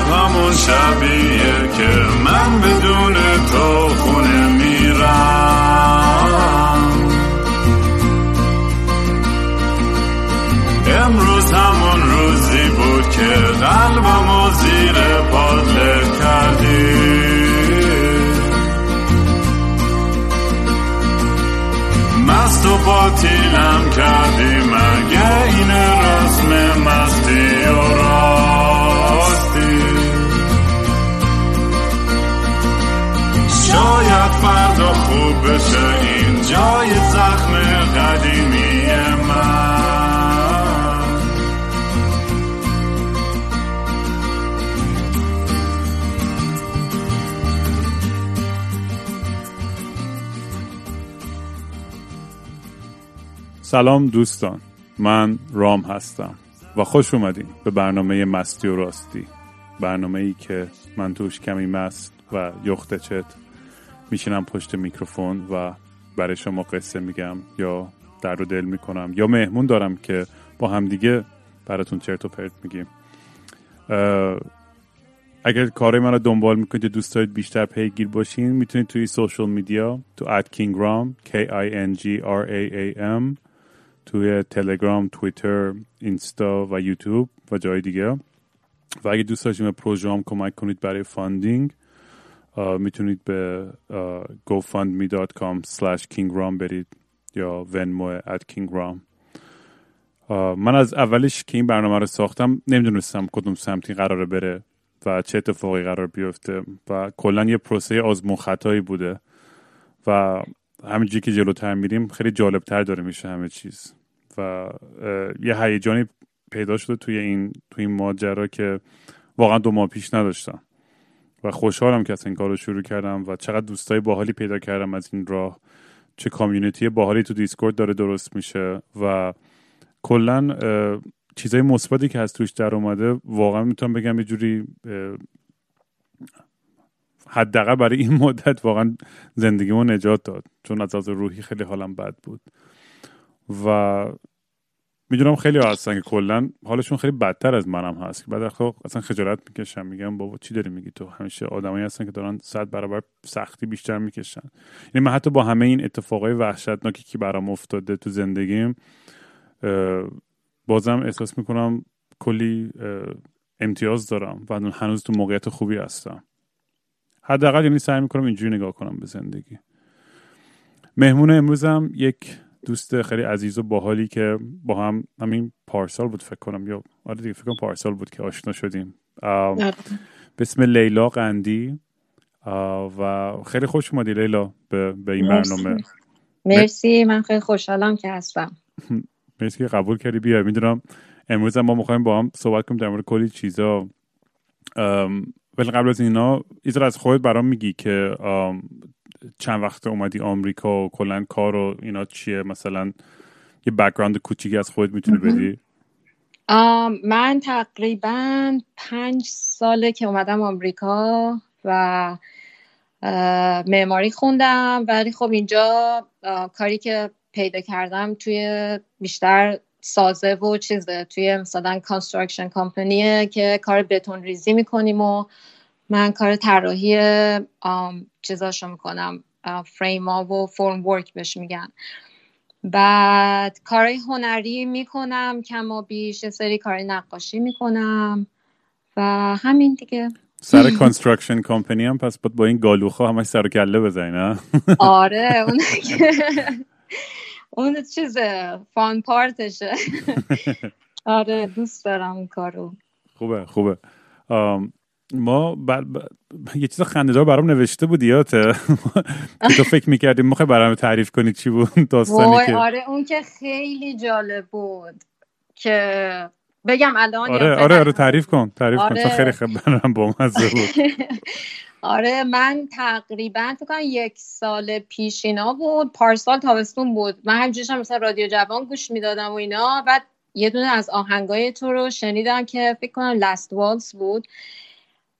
همون شبیه که من بدون تو خونه میرم. امروز همون روزی بود که قلبم و زیر پادله کردی. مست و باطیلم کردی خوب بشه این جای زخم قدیمی سلام دوستان. من رام هستم و خوش اومدین به برنامه مستی و راستی. برنامه ای که من توش کمی مست و یخت چت میشینم پشت میکروفون و برای شما قصه میگم یا در رو دل می‌کنم یا مهمون دارم که با همدیگه براتون چرت و پرت میگیم. اگر کار من رو دنبال می‌کنید دوست دارید بیشتر پیگیر باشین می‌تونید توی سوشال میدیا تو ات کینگرام K I N G R A A M توی تلگرام تویتر اینستا و یوتیوب و جای دیگه. و اگه دوست داشتیم به پروژه کمک کنید برای funding می‌تونید به gofundme.com slash kingram برید یا Venmo at kingram. من از اولش که این برنامه رو ساختم نمی‌دونستم کدوم سمتی قراره بره و چه اتفاقی قرار بیفته و کلا یه پروسه آزمون خطایی بوده و همینجوری که جلوتر میریم خیلی جالبتر داره میشه همه چیز. و یه هیجانی پیدا شده توی این توی این ماجرا که واقعا دو ماه پیش نداشتم. و خوشحالم که از این کار رو شروع کردم و چقدر دوستای باحالی پیدا کردم از این راه. چه کامیونیتی باحالی تو دیسکورد داره درست میشه و کلا چیزای مثبتی که از توش در اومده واقعا می‌تونم بگم یه جوری حداقل برای این مدت واقعا زندگیمو نجات داد. چون از از روحی خیلی حالم بد بود. و می‌دونم خیلی ها هستن که کلا حالشون خیلی بدتر از منم هست. که بعد خب اصلا خجالت می‌کشن میگم بابا چی داری میگی تو؟ همیشه آدمایی هستن که دارن صد برابر سختی بیشتر می‌کشن. یعنی من حتی با همه این اتفاقای وحشتناکی که برام افتاده تو زندگیم بازم احساس می‌کنم کلی امتیاز دارم و هنوز تو موقعیت خوبی هستم. حداقل یعنی سعی می‌کنم اینجوری نگاه کنم به زندگی. مهمون امروزم یک دوست خیلی عزیز و باحالی که با هم همین پارسال بود فکر کنم یا آره دیگه فکر کنم پارسال بود که آشنا شدیم. به اسم لیلا قندی. و خیلی خوش اومدی لیلا به, به این برنامه. مرسی. من خیلی خوشحالم که هستم. مرسی که قبول کردی. بیا می‌دونم امروز هم ما می‌خوایم با هم صحبت کنیم در مورد کلی چیزا. ولی قبل از اینا ایزر از خودت برام میگی که چند وقت اومدی آمریکا و کلا کار و اینا چیه؟ مثلا یه background کوچیکی از خودت می‌تونی بدی؟ من تقریبا پنج ساله که اومدم آمریکا و معماری خوندم. ولی خب اینجا کاری که پیدا کردم توی بیشتر سازه و چیزه. توی مثلا construction company ه که کار بتون ریزی می‌کنیم و من کار طراحی چیزاشو می‌کنم فریم ها و formwork بهش میگن. بعد کارهای هنری می‌کنم کما بیش سری کار نقاشی می‌کنم و همین دیگه. سر construction company هم پس با این گالوخا همش سر کله بزنی نه آره اون اون چیز fun part شه. آره دوست دارم اون کارو. خوبه خوبه. ما بر... یه چیز خندهدار برام نوشته بود یاته تو فکر می‌کردیم می‌خوای برام تعریف کنی چی بود داستانی که؟ آره اون که خیلی جالب بود که بگم الان آره آره آره تعریف کن تعریف آره. کن خیلی خیلی برام با مزه بود. آره من تقریبا تو کنم یک سال پیش اینا بود پارسال تابستون بود. من همجوریش هم مثلا رادیو جوان گوش می‌دادم و اینا بعد یه دونه از آهنگای تو رو شنیدم که فکر کنم لاست والز بود.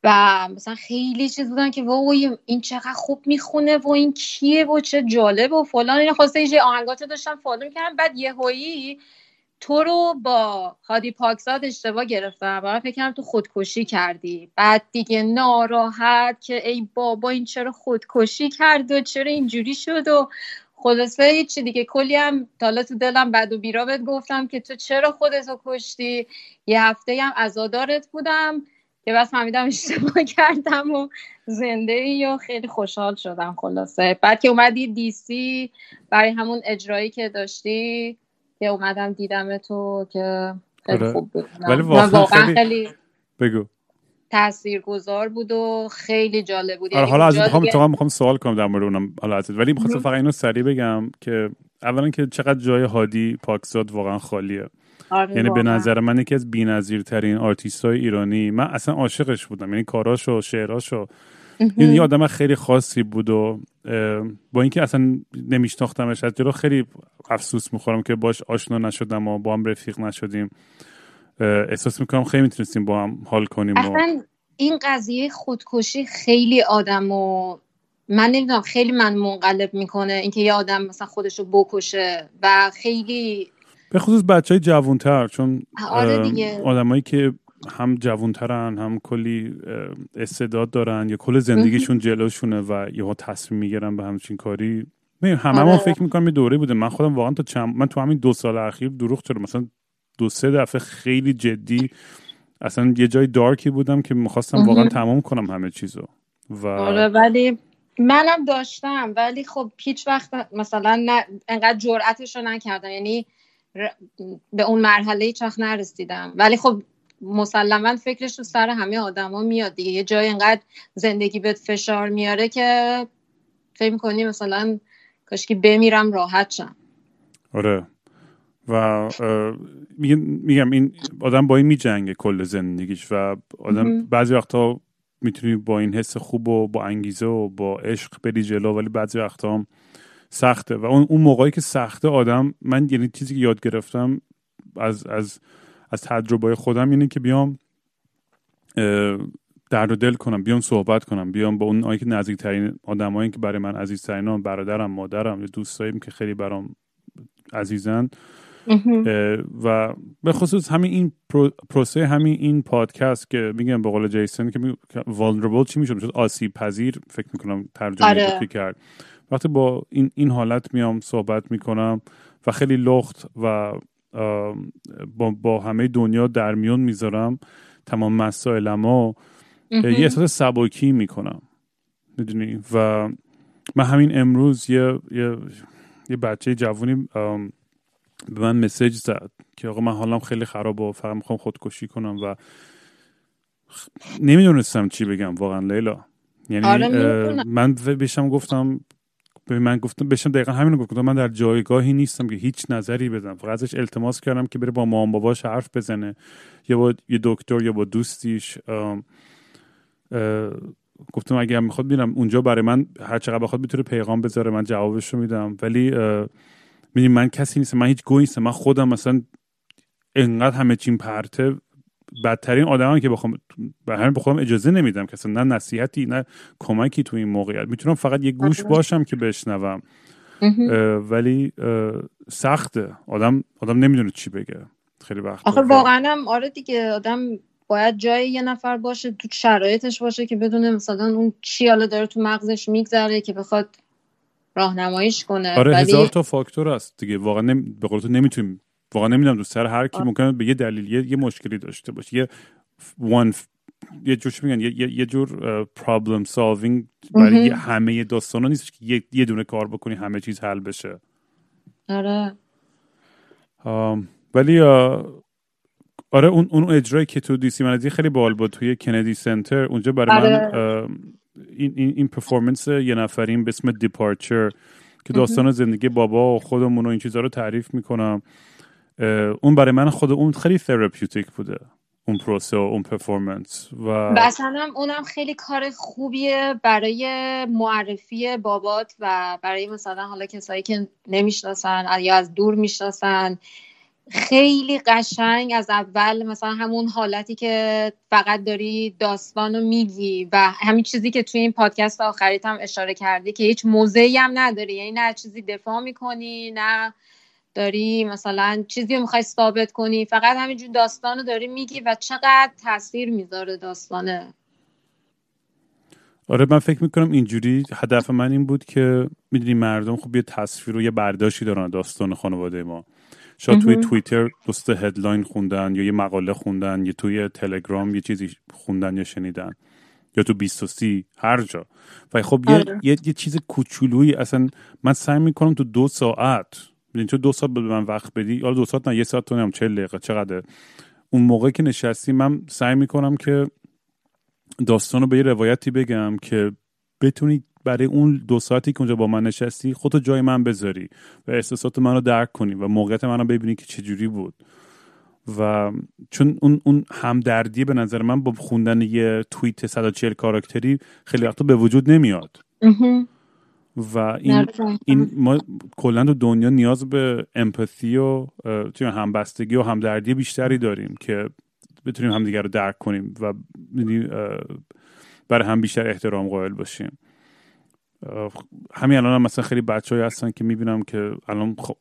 و مثلا خیلی چیز بودن که وای این چقدر خوب می‌خونه و این کیه و چه جالب و فلان. این خواسته یه آهنگاتو داشتم فالو می‌کردم بعد یه هایی تو رو با هادی پاکزاد اشتباه گرفتم و فکرم تو خودکشی کردی. بعد دیگه ناراحت که ای بابا این چرا خودکشی کرد و چرا اینجوری شد و خلاصه هیچی دیگه. کلی هم تالا تو دلم بد و بیرا بهت گفتم که تو چرا خودتو کشتی؟ یه هفته هم ازادارت بودم. که بس فهمیدم اشتباه کردم و زنده ای و خیلی خوشحال شدم خلاصه. بعد که اومدی دی سی برای همون اجرایی که داشتی که اومدم دیدم تو که خیلی آره. خوب بود. ولی واقعا خیلی- خیلی بگو. تاثیرگذار بود و خیلی جالب بود. آره یعنی حالا از می‌خوام دیگه- می‌خوام سوال کنم در مورد اونم حالا ازت ولی می‌خواستم فقط اینو سریع بگم که اولا که چقدر جای هادی پاکزاد واقعا خالیه. یعنی به. نظر من یکی از بی‌نظیرترین آرتیست های ایرانی من اصلا عاشقش بودم یعنی کاراشو شعراشو. این یه آدم خیلی خاصی بود و با اینکه اصلا نمیشناختمش از جلو خیلی افسوس می‌خورم که باش آشنا نشدم و با هم رفیق نشدیم. احساس می‌کنم خیلی می‌تونستیم با هم حال کنیم و اصلا این قضیه خودکشی خیلی آدم و من نمی‌دونم خیلی من منقلب می‌کنه اینکه یه آدم مثلا خودشو بکشه و خیلی به خصوص بچه های جوانتر چون آره دیگه. آدمایی که هم جوانترن هم کلی استعداد دارن یا کل زندگیشون جلوشونه و یهو تصمیم می‌گیرن به همچین کاری همه هممون آره. فکر می‌کنم یه دوره بوده من خودم واقعا تا چند من تو همین دو سال اخیر دروغ چرا مثلا دو سه دفعه خیلی جدی اصلا یه جای دارکی بودم که می‌خواستم. واقعا تمام کنم همه چیزو و آره ولی منم داشتم ولی خب هیچ وقت مثلا نه انقدر جرأتش رو نکردم یعنی به اون مرحله هیچ نرسیدم. ولی خب مسلما فکرش تو سر همه آدما میاد دیگه. یه جای انقدر زندگی بهت فشار میاره که فکر کنی مثلا کاشکی بمیرم راحت شم. آره. و میگم این آدم با این میجنگه کل زندگیش و آدم. بعضی وقتا می‌تونی با این حس خوب و با انگیزه و با عشق بری جلو ولی بعضی وقتا هم سخته. و اون اون موقعی که سخته آدم من یعنی چیزی که یاد گرفتم از از از تجربه خودم اینه که بیام درد و دل کنم بیام صحبت کنم بیام با اون که نزدیکترین آدمایی که برای من عزیزترین برادرم مادرم یا دوستاییم که خیلی برام عزیزن. و به خصوص همین این پرو- پروسه همین این پادکست که میگم به قول جیسون که vulnerable چی میشه آسیب پذیر فکر می‌کنم ترجمه آره. کرد. وقتی با این این حالت میام صحبت می‌کنم و خیلی لخت و با, با همه دنیا در میون می‌ذارم تمام مسائلمو. یه احساس سباکی می‌کنم می‌دونی و من همین امروز یه یه, یه بچه جوونی به من مسیج زد که آقا من حالم خیلی خرابه و فقط می‌خوام خودکشی کنم و نمی‌دونستم چی بگم واقعا لیلا یعنی آره،. من بهشم گفتم به من گفتم بهشم دقیقا همین گفتم. من در جایگاهی نیستم که هیچ نظری بدم. فقط ازش التماس کردم که بره با مام باباش حرف بزنه. یا با یه دکتر یا با دوستیش. گفتم اگه هم می‌خواد میرم. اونجا برای من هر چقدر بخواد می‌تونه پیغام بذاره من جوابش رو میدم. ولی می‌دونی من کسی نیستم. من هیچ گویی نیستم. من خودم مثلا انقدر همه چیم پرته. بدترین آدم که بخوام به همین به خودم اجازه نمیدم. که اصلا نه نصیحتی نه کمکی تو این موقعیت. می‌تونم فقط یه گوش آره. باشم که بشنوم. اه، ولی اه، سخته. آدم آدم نمی‌دونه چی بگه. خیلی وقت آخه واقعا هم آره دیگه آدم باید جای یه نفر باشه تو شرایطش باشه که بدونه مثلا اون چی حالا داره تو مغزش میگذره که بخواد راهنماییش کنه. آره ولی هزار تا فاکتور هست دیگه. واقعا نمی... به قول تو نمی‌تونیم واقعا نمی‌دونم دوست سر هر کی. ممکنه به یه دلیل یه, یه مشکلی داشته باشه یه one یه جور میگن یه, یه, یه جور پرابلم سالوینگ برای. یه- همه داستانا نیست که یه, یه دونه کار بکنی همه چیز حل بشه آره آم، ولی آه، آره اون اون اجرایی که تو DC منزی خیلی بال بود توی Kennedy Center اونجا برای من آره. آم، این این این performance یه نفرین به اسم departure که داستان زندگی بابا و خودمون و این چیزها رو تعریف می‌کنم اون برای من خود اون خیلی therapeutic بوده اون پروسه و اون performance و هم اونم خیلی کار خوبیه برای معرفی بابات و برای مثلا حالا کسایی که نمی‌شناسن یا از دور می‌شناسن. خیلی قشنگ از اول مثلا همون حالتی که فقط داری داستان رو میگی و همین چیزی که توی این پادکست آخریت هم اشاره کردی که هیچ موضعی هم نداری یعنی نه چیزی دفاع می‌کنی نه داری مثلا چیزی رو می‌خوای ثابت کنی. فقط همینجور داستان رو داری میگی و چقدر تاثیر می‌ذاره داستانه. آره من فکر می‌کنم اینجوری هدف من این بود که می‌دونی مردم خب یه تصویر و یه برداشتی دارن داستان خانواده ما. شاید توی توییتر دوست هدلاین خوندن یا یه مقاله خوندن یا توی تلگرام یه چیزی خوندن یا شنیدن یا تو 20 هر جا. و خب یه, آره. یه،, یه چیز کوچولویی اصلا من سعی می‌کنم تو دو ساعت ببین تو دو ساعت به من وقت بدی. یا دو ساعت نه یه ساعت تو نیم چه دقیقه چقدر اون موقع که نشستی من سعی می‌کنم که داستان رو به یه روایتی بگم که بتونی برای اون دو ساعتی که اونجا با من نشستی خودتو جای من بذاری و احساسات من رو درک کنی و موقعیت من رو ببینی که چجوری بود. و چون اون اون همدردی به نظر من با خوندن یه توییت 140 کاراکتری خیلی وقتا به وجود نمیاد. و این این ما کلا تو دنیا نیاز به امپاتی و همبستگی و همدردی بیشتری داریم که بتونیم همدیگر رو درک کنیم و برای هم بیشتر احترام قائل باشیم. همین الان هم مثلا خیلی بچه هستن که می‌بینم که الان خب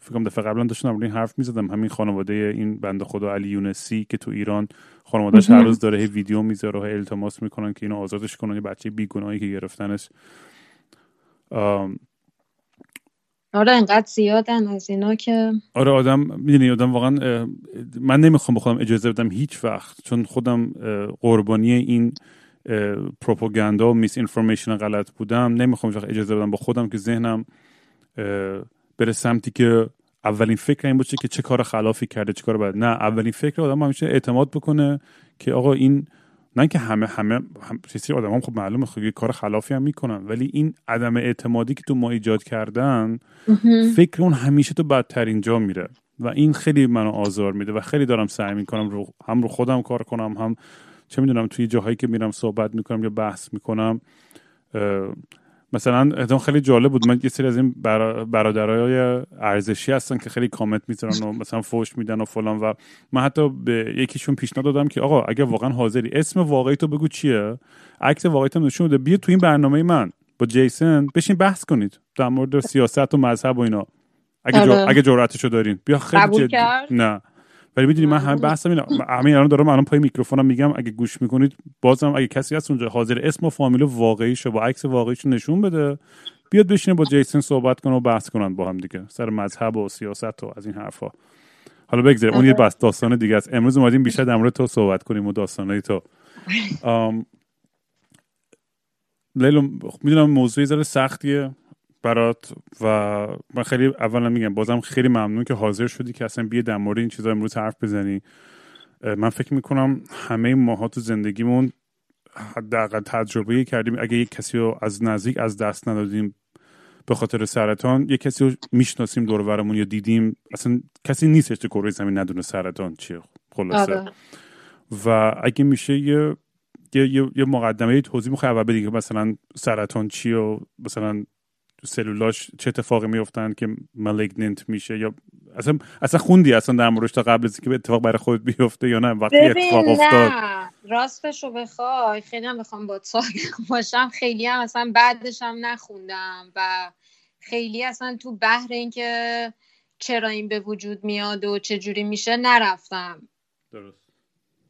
فکرم دفعه قبلا داشتم این حرف می‌زدم. همین خانواده این بنده خدا علی یونسی که تو ایران خانوادهش هر روز داره ویدیو می‌ذاره و التماس می‌کنن که اینو آزادش کنن. یه بچه بیگناهی که گرفتنش. آره انقدر زیادن از اینا که آره آدم می‌دونی آدم واقعا من نمی‌خوام به خودم اجازه بدم هیچ وقت چون خودم قربانی این پروپاگاندا و میس انفورمیشن غلط بودم. نمی‌خوام وقت اجازه بدم با خودم که ذهنم بره سمتی که اولین فکر این باشه که چه کار خلافی کرده چه کار باید نه اولین فکر آدم همیشه اعتماد بکنه که آقا این نه که همه همه هم سری آدم هم خب معلومه خب یه کار خلافی هم می‌کنن ولی این عدم اعتمادی که تو ما ایجاد کردن فکر اون همیشه تو بدترین جا میره. و این خیلی منو آزار میده و خیلی دارم سعی می‌کنم رو هم رو خودم کار کنم هم چه می‌دونم توی جاهایی که میرم صحبت می‌کنم یا بحث می‌کنم مثلا خیلی جالب بود. من یه سری از این برادرای ارزشی هستن که خیلی کامنت می‌ذارن و مثلا فوش میدن و فلان و من حتی به یکیشون پیشنهاد دادم که آقا اگه واقعا حاضری اسم واقعی تو بگو چیه؟ عکس واقعی تو نشون بده. بیا تو این برنامه من با جیسن بشین بحث کنید در مورد سیاست و مذهب و اینا. اگه آره. اگه جرأتشو دارین. بیا خیلی جدی. نه. ولی می‌دونی من همین بحثم اینه. همین الان دارم الان پای میکروفونم میگم. اگه گوش می‌کنید بازم اگه کسی هست اونجا حاضر اسم و فامیل واقعیشو با عکس واقعیشو نشون بده بیاد بشینه با جیسن صحبت کنه و بحث کنن با هم دیگه. سر مذهب و سیاست و از این حرفا. حالا بگذاریم. اون یه بس داستان دیگه است. امروز اومدیم بیشتر در مورد تو صحبت کنیم و داستانای تو. لیلو می‌دونم موضوعی ذره سختیه. برات و من خیلی اولا میگم بازم خیلی ممنون که حاضر شدی که اصلا بیا در مورد این چیزا امروز حرف بزنی. من فکر می‌کنم همه ماها تو زندگیمون حداقل تجربه کردیم. اگه یک کسی رو از نزدیک از دست ندادیم به خاطر سرطان یک کسی رو می‌شناسیم دور یا دیدیم اصلا کسی نیستش که کره زمین ندونه سرطان چیه. خلاصه. آره. و اگه میشه یه یه, یه مقدمه توضیح می‌خوای اول بدی که مثلا سرطان چیه و مثلا سلولاش چه اتفاقی میفتن که مالگننت میشه یا اصلا اصلا خوندی اصلا در موردش تا قبل از که اتفاق برای خود بیفته یا نه؟ وقتی اتفاق افتاد. راستش رو بخوای. خیلی هم بخوام با باشم. خیلی هم اصلا بعدش هم نخوندم و خیلی اصلا تو بحر اینکه چرا این به وجود میاد و چه جوری میشه نرفتم. درست.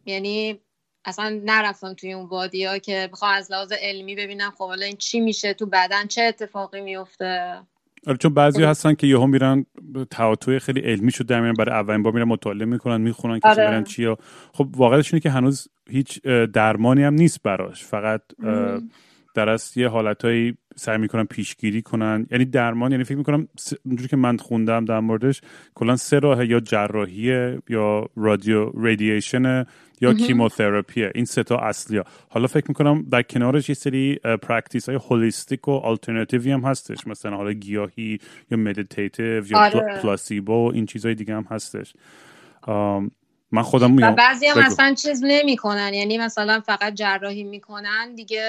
یعنی اصلا نرفتم توی اون وادی ها که بخوام از لحاظ علمی ببینم خب حالا این چی میشه تو بدن چه اتفاقی میفته؟ آره چون بعضی هستن که یهو میرن تعاطوی خیلی علمی شد در میرن برای اولین بار میرن مطالعه می‌کنن می‌خونن که آره. میرن چی خب واقعیتش اینه که هنوز هیچ درمانی هم نیست براش. فقط در از یه حالتهایی سعی می‌کنن پیشگیری کنن. یعنی درمان یعنی فکر می‌کنم اونجوری که من خوندم در موردش کلا سه راه یا جراحیه یا radio radiation یا chemotherapy ه این سه تا اصلی حالا فکر می‌کنم در کنارش یه سری practice های holistic و آلترناتیوی هم هستش. مثلا حالا گیاهی یا meditative یا آره. placebo این چیزهای دیگه هم هستش. من خودم و بعضی هم اصلا چیز نمی‌کنن. یعنی مثلا فقط جراحی می‌کنن دیگه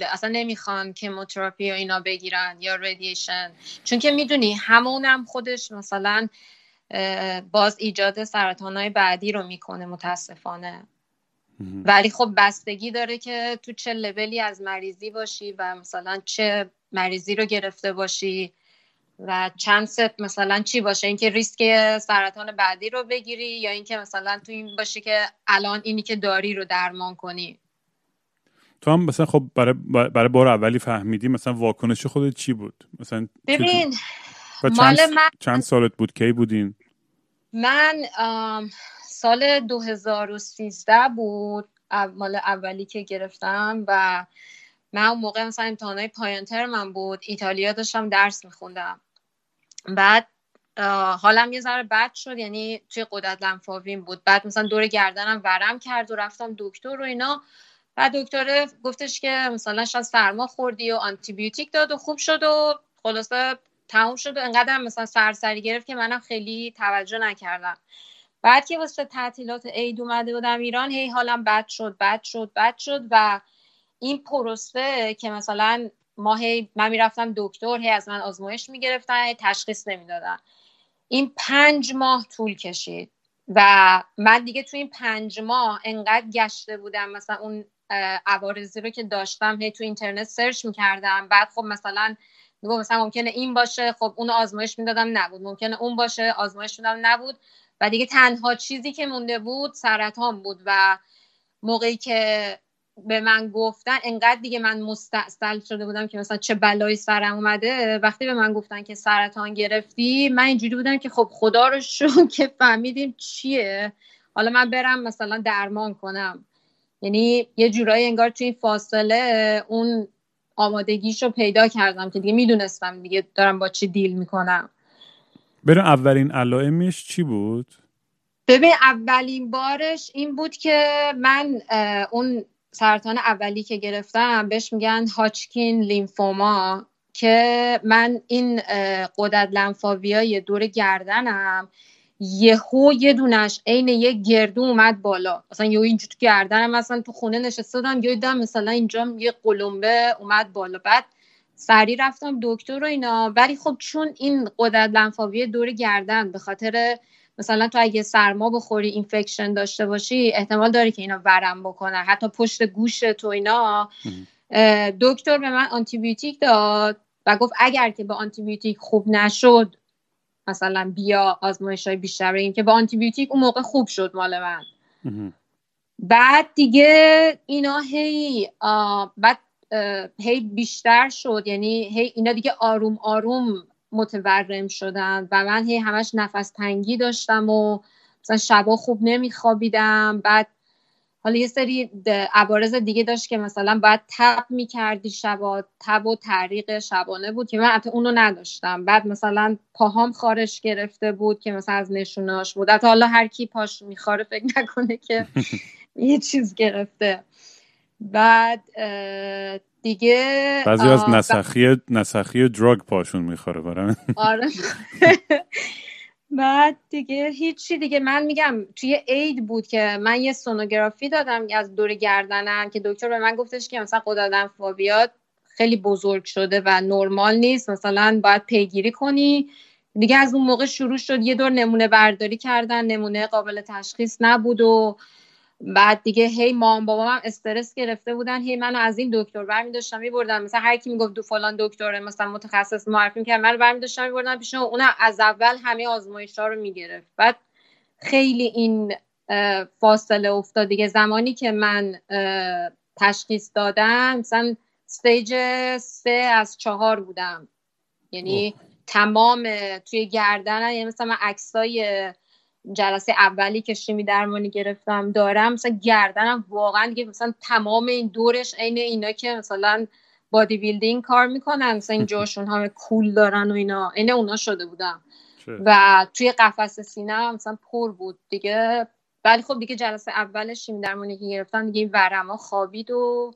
اصلا نمی‌خوان chemotherapy یا اینا بگیرن یا radiation چون که می‌دونی همونم خودش مثلا باز ایجاد سرطان های بعدی رو می‌کنه متاسفانه. ولی خب بستگی داره که تو چه لولی از مریضی باشی و مثلا چه مریضی رو گرفته باشی و چند ست مثلا چی باشه. اینکه ریسک سرطان بعدی رو بگیری یا اینکه مثلا تو این باشه که الان اینی که داری رو درمان کنی. تو هم مثلا خب برای, برای بار اولی فهمیدی مثلا واکنش خودت چی بود؟ مثلا ببین چند, من... چند سالت بود؟ کی بودین؟ من سال 2013 بود مال اولی که گرفتم و من اون موقع مثلا امتحانای پایان من بود ایتالیا داشتم درس میخوندم. بعد حالم یه ذره بد شد یعنی توی قدرت لنفاوین بود. بعد مثلا دور گردنم ورم کرد و رفتم دکتر و اینا. بعد دکتر گفتش که مثلا شاید سرما خوردی و آنتیبیوتیک داد و خوب شد و خلاصه تموم شد و انقدر مثلا سرسری گرفت که منم خیلی توجه نکردم. بعد که واسه تعطیلات عید اومده بودم ایران هی حالم بد شد بد شد بد شد و این پروسه که مثلا ما هی من می‌رفتم دکتر هی از من آزمایش می‌گرفتن هی تشخیص نمی‌دادن. این پنج ماه طول کشید و من دیگه تو این پنج ماه انقدر گشته بودم مثلا اون عوارضی رو که داشتم هی تو اینترنت سرچ می‌کردم. بعد خب مثلا میگم مثلا ممکنه این باشه خب اون آزمایش می‌دادم نبود. ممکنه اون باشه آزمایش می‌دادم نبود. و دیگه تنها چیزی که مونده بود سرطان بود و موقعی که به من گفتن انقدر دیگه من مستاصل شده بودم که مثلا چه بلایی سرم اومده. وقتی به من گفتن که سرطان گرفتی من اینجوری بودم که خب خدا رو شون که فهمیدیم چیه. حالا من برم مثلا درمان کنم. یعنی یه جورایی انگار توی این فاصله اون آمادگیشو پیدا کردم که دیگه می‌دونستم دیگه دارم با چی دیل می‌کنم برم اولین علائمش چی بود؟ ببین اولین بارش این بود که من اون سرطان اولی که گرفتم بهش میگن هاچکین لیمفوما که من این قدرت لنفاوی دور گردنم یهو یه دونش عین یه گردو اومد بالا. مثلا یه اینجا تو گردنم مثلا تو خونه نشسته بودم یه دیدم مثلا اینجا یه قلمبه اومد بالا. بعد سری رفتم دکتر و اینا. ولی خب چون این قدرت لنفاوی دور گردن به خاطر مثلا تو اگه سرما بخوری infection داشته باشی احتمال داره که اینا ورم بکنه حتی پشت گوش تو اینا. دکتر به من آنتیبیوتیک داد و گفت اگر که به آنتیبیوتیک خوب نشد مثلا بیا آزمایش های بیشتر بگیم که با آنتیبیوتیک اون موقع خوب شد مال من. بعد دیگه اینا هی بعد هی بیشتر شد. یعنی هی اینا دیگه آروم آروم متورم شدن و من هی همش نفس تنگی داشتم و مثلا شبا خوب نمیخوابیدم. بعد حالا یه سری عوارض دیگه داشت که مثلا باید تب می‌کردی شبا تب و تعریق شبانه بود که من حتی اونو نداشتم. بعد مثلا پاهام خارش گرفته بود که مثلا از نشوناش بود. حتی حالا هر کی پاش میخواره فکر نکنه که یه چیز گرفته. بعد دیگه بعضی از نسخی نسخی دراگ پاشون می‌خوره برای آره. بعد دیگه هیچی دیگه. من میگم توی عید بود که من یه سونوگرافی دادم از دور گردنم که دکتر به من گفتش که مثلا قدادن فابیات خیلی بزرگ شده و نرمال نیست. مثلا باید پیگیری کنی. دیگه از اون موقع شروع شد. یه دور نمونه برداری کردن. نمونه قابل تشخیص نبود و بعد دیگه هی مام بابام هم استرس گرفته بودن هی منو از این دکتر برمی داشتم میبردم مثلا هر کی می‌گفت دو فلان دکتره مثلا متخصص معرفی کرد من برمی داشتم میبردم پیش اون. از اول همه آزمایش ها رو می‌گرفت. بعد خیلی این فاصله افتاد. دیگه زمانی که من تشخیص دادم مثلا استیج سه از چهار بودم. یعنی تمام توی گردن یعنی مثلا من عکسای جلسه اولی که شیمی درمانی گرفتم دارم مثلا گردنم واقعا دیگه مثلا تمام این دورش عین اینا که مثلا بادی بیلدینگ کار می‌کنن مثلا این جاشون همه کول دارن و اینا. عین اونا شده بودم. و توی قفس سینه هم مثلا پر بود دیگه. ولی خب دیگه جلسه اول شیمی درمانی که گرفتم دیگه این ورما خوابید و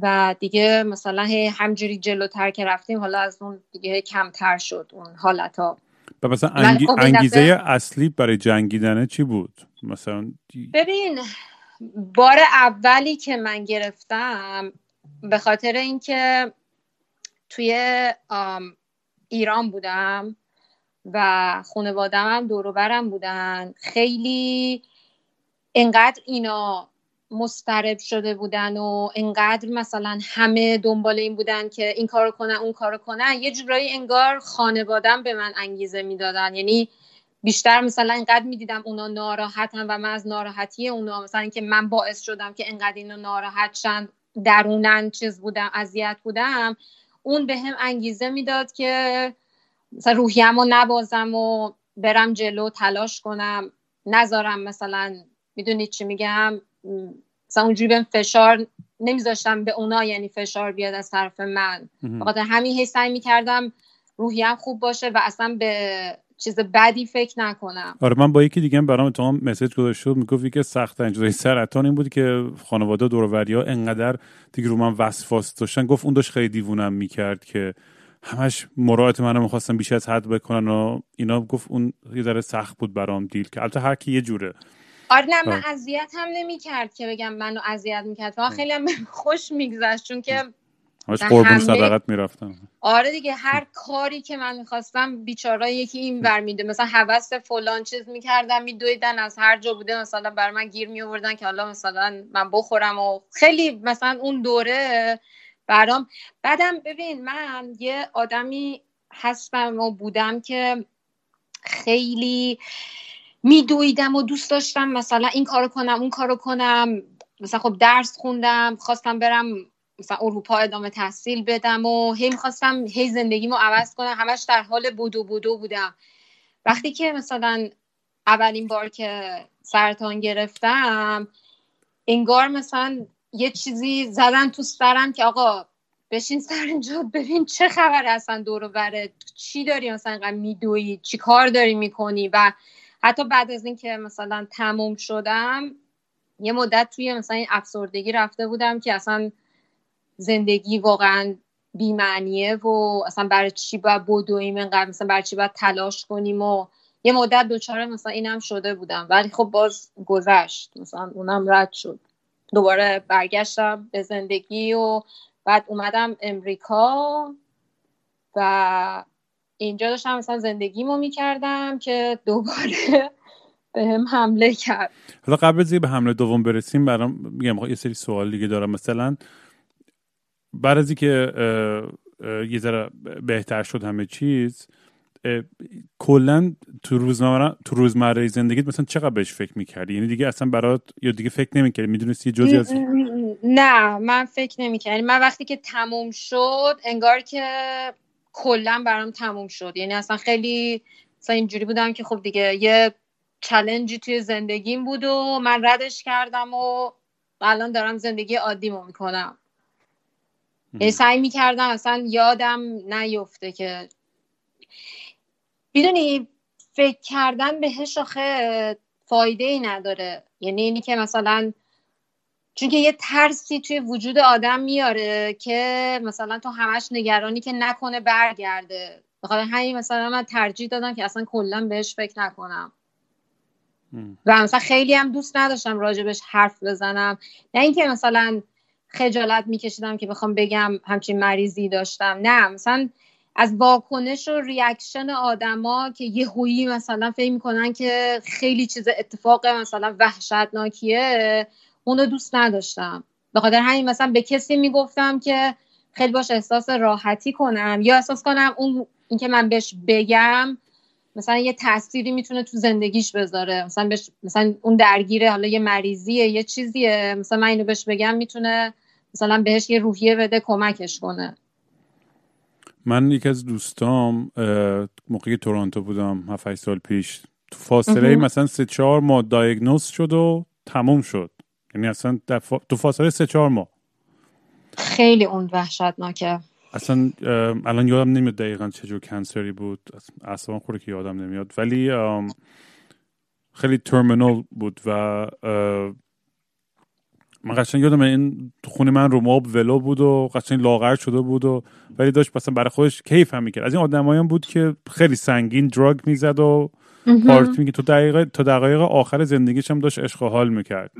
و دیگه مثلا همجوری جلوتر که رفتیم حالا از اون دیگه کمتر شد اون حالت ها و مثلا انگی... خب انگیزه اصلی برای جنگیدنه چی بود؟ مثلا ببین بار اولی که من گرفتم به خاطر اینکه توی ایران بودم و خانوادم هم دوروبرم بودن خیلی انقدر اینا مسترب شده بودن و انقدر مثلا همه دنبال این بودن که این کارو کنن اون کارو کنن. یه جورایی انگار خانوادم به من انگیزه می‌دادن. یعنی بیشتر مثلا اینقدر می‌دیدم اونا ناراحتن و من از ناراحتی اونا مثلا اینکه من باعث شدم که انقدر اینا ناراحت شن درونن چیز بودم اذیت بودم. اون به هم انگیزه می‌داد که مثلا روحیم رو نبازم و برم جلو تلاش کنم. نذارم مثلا می‌دونید چی میگم؟ مثلا اونجوری فشار نمیذاشتم به اونا یعنی فشار بیاد از طرف من. بخاطر همین هی سعی می‌کردم روحیم خوب باشه و اصلا به چیز بدی فکر نکنم. آره من با یکی دیگه برام اتهام مسیج گذاشت می‌گفت که سخت ترین سرطان این بود که خانواده دور ها انقدر دیگه رو من وسواس داشتن. گفت اون داشت خیلی دیوونم می‌کرد که همش مراعات منو می‌خواستن بیش از حد بکنن و اینا. گفت اون یه ذره سخت بود برام دیل که البته هر کی یه جوره. آره نه من اذیت هم نمی‌کرد که بگم منو اذیت می‌کرد. و خیلی هم خوش میگذشت چون که همش قربون صدقت می‌رفتم. آره دیگه هر کاری که من می‌خواستم بیچارا یکی این ور میده. مثلا حوست فلان چیز می‌کردم میدویدن از هر جا بوده مثلا بر من گیر میوردن که حالا مثلا من بخورم و خیلی مثلا اون دوره برام. بعدم ببین من یه آدمی هستم و بودم که خیلی میدویدم و دوست داشتم مثلا این کارو کنم اون کارو کنم. مثلا خب درس خوندم خواستم برم مثلا اروپا ادامه تحصیل بدم و هی می‌خواستم هی زندگیمو عوض کنم. همش در حال بودو بودو بودم. وقتی که مثلا اولین بار که سرطان گرفتم انگار مثلا یه چیزی زدن تو سرم که آقا بشین سر اینجا ببین چه خبر اصلا دور بره. چی داری مثلا اینقدر میدوی چی کار داری می‌کنی؟ و حتی بعد از اینکه مثلا تموم شدم یه مدت توی مثلا این افسردگی رفته بودم که اصلا زندگی واقعا بیمعنیه و اصلا برای چی باید بدویم اینقدر مثلا برای چی باید تلاش کنیم و یه مدت دوچاره مثلا اینم شده بودم. ولی خب باز گذشت. مثلا اونم رد شد. دوباره برگشتم به زندگی و بعد اومدم امریکا و اینجا داشتم مثلا زندگیمو می‌کردم که دوباره به هم حمله کرد. حالا قبل از به حمله دوم برسیم برام میگم یه سری سوال دیگه دارم. مثلا بعد از اینکه یه ذره بهتر شد همه چیز کلا تو روزمره تو روزمره زندگیت مثلا چقدر بهش فکر می‌کردی؟ یعنی دیگه اصلا برات یا دیگه فکر نمی‌کردی؟ می‌دونستی یه جزی از نه من فکر نمی‌کردم. من وقتی که تموم شد انگار که کلا برام تموم شد. یعنی اصلا خیلی مثلا اینجوری بودم که خب دیگه یه چلنجی توی زندگیم بود و من ردش کردم و الان دارم زندگی عادیمو می‌کنم. یعنی سعی می‌کردم اصلا یادم نیفته که می‌دونی فکر کردن بهش آخه فایده ای نداره. یعنی اینی که مثلا چون که یه ترسی توی وجود آدم میاره که مثلا تو همش نگرانی که نکنه برگرده. بخاطر همین مثلا من ترجیح دادم که اصلا کلا بهش فکر نکنم. و مثلا خیلی هم دوست نداشتم راجبش حرف بزنم. نه اینکه مثلا خجالت میکشیدم که بخوام بگم همچین مریضی داشتم. نه مثلا از واکنش و ریاکشن آدما که یه هویی مثلا فکر می‌کنن که خیلی چیز اتفاق مثلا وحشتناکیه اونو دوست نداشتم. به خاطر همین مثلا به کسی می‌گفتم که خیلی باش احساس راحتی کنم یا احساس کنم اون اینکه من بهش بگم مثلا یه تأثیری می‌تونه تو زندگیش بذاره. مثلا بهش مثلا اون درگیره حالا یه مریضیه یه چیزیه. مثلا من اینو بهش بگم می‌تونه مثلا بهش یه روحیه بده کمکش کنه. من یکی از دوستام موقعی تورانتو بودم 7 سال پیش تو فاصله مثلا سه چهار ماه دایگنوز شد و تموم شد. یعنی اصلا تو فاصله سه چهار ماه. خیلی اون وحشتناکه. اصلا الان یادم نمیاد دقیقا چه کنسری بود. اصلا خوره که یادم نمیاد. ولی خیلی ترمینال بود و من قشنگ یادم این خونه من رو ماب ولو بود و قشنگ لاغر شده بود و ولی داشت مثلا برای خودش کیف هم می‌کرد. از این آدمایی بود که خیلی سنگین دراگ می‌زد و پارتی میگه تو دقیقه تا دقایق آخر زندگیش هم داشت عشق حال می‌کرد.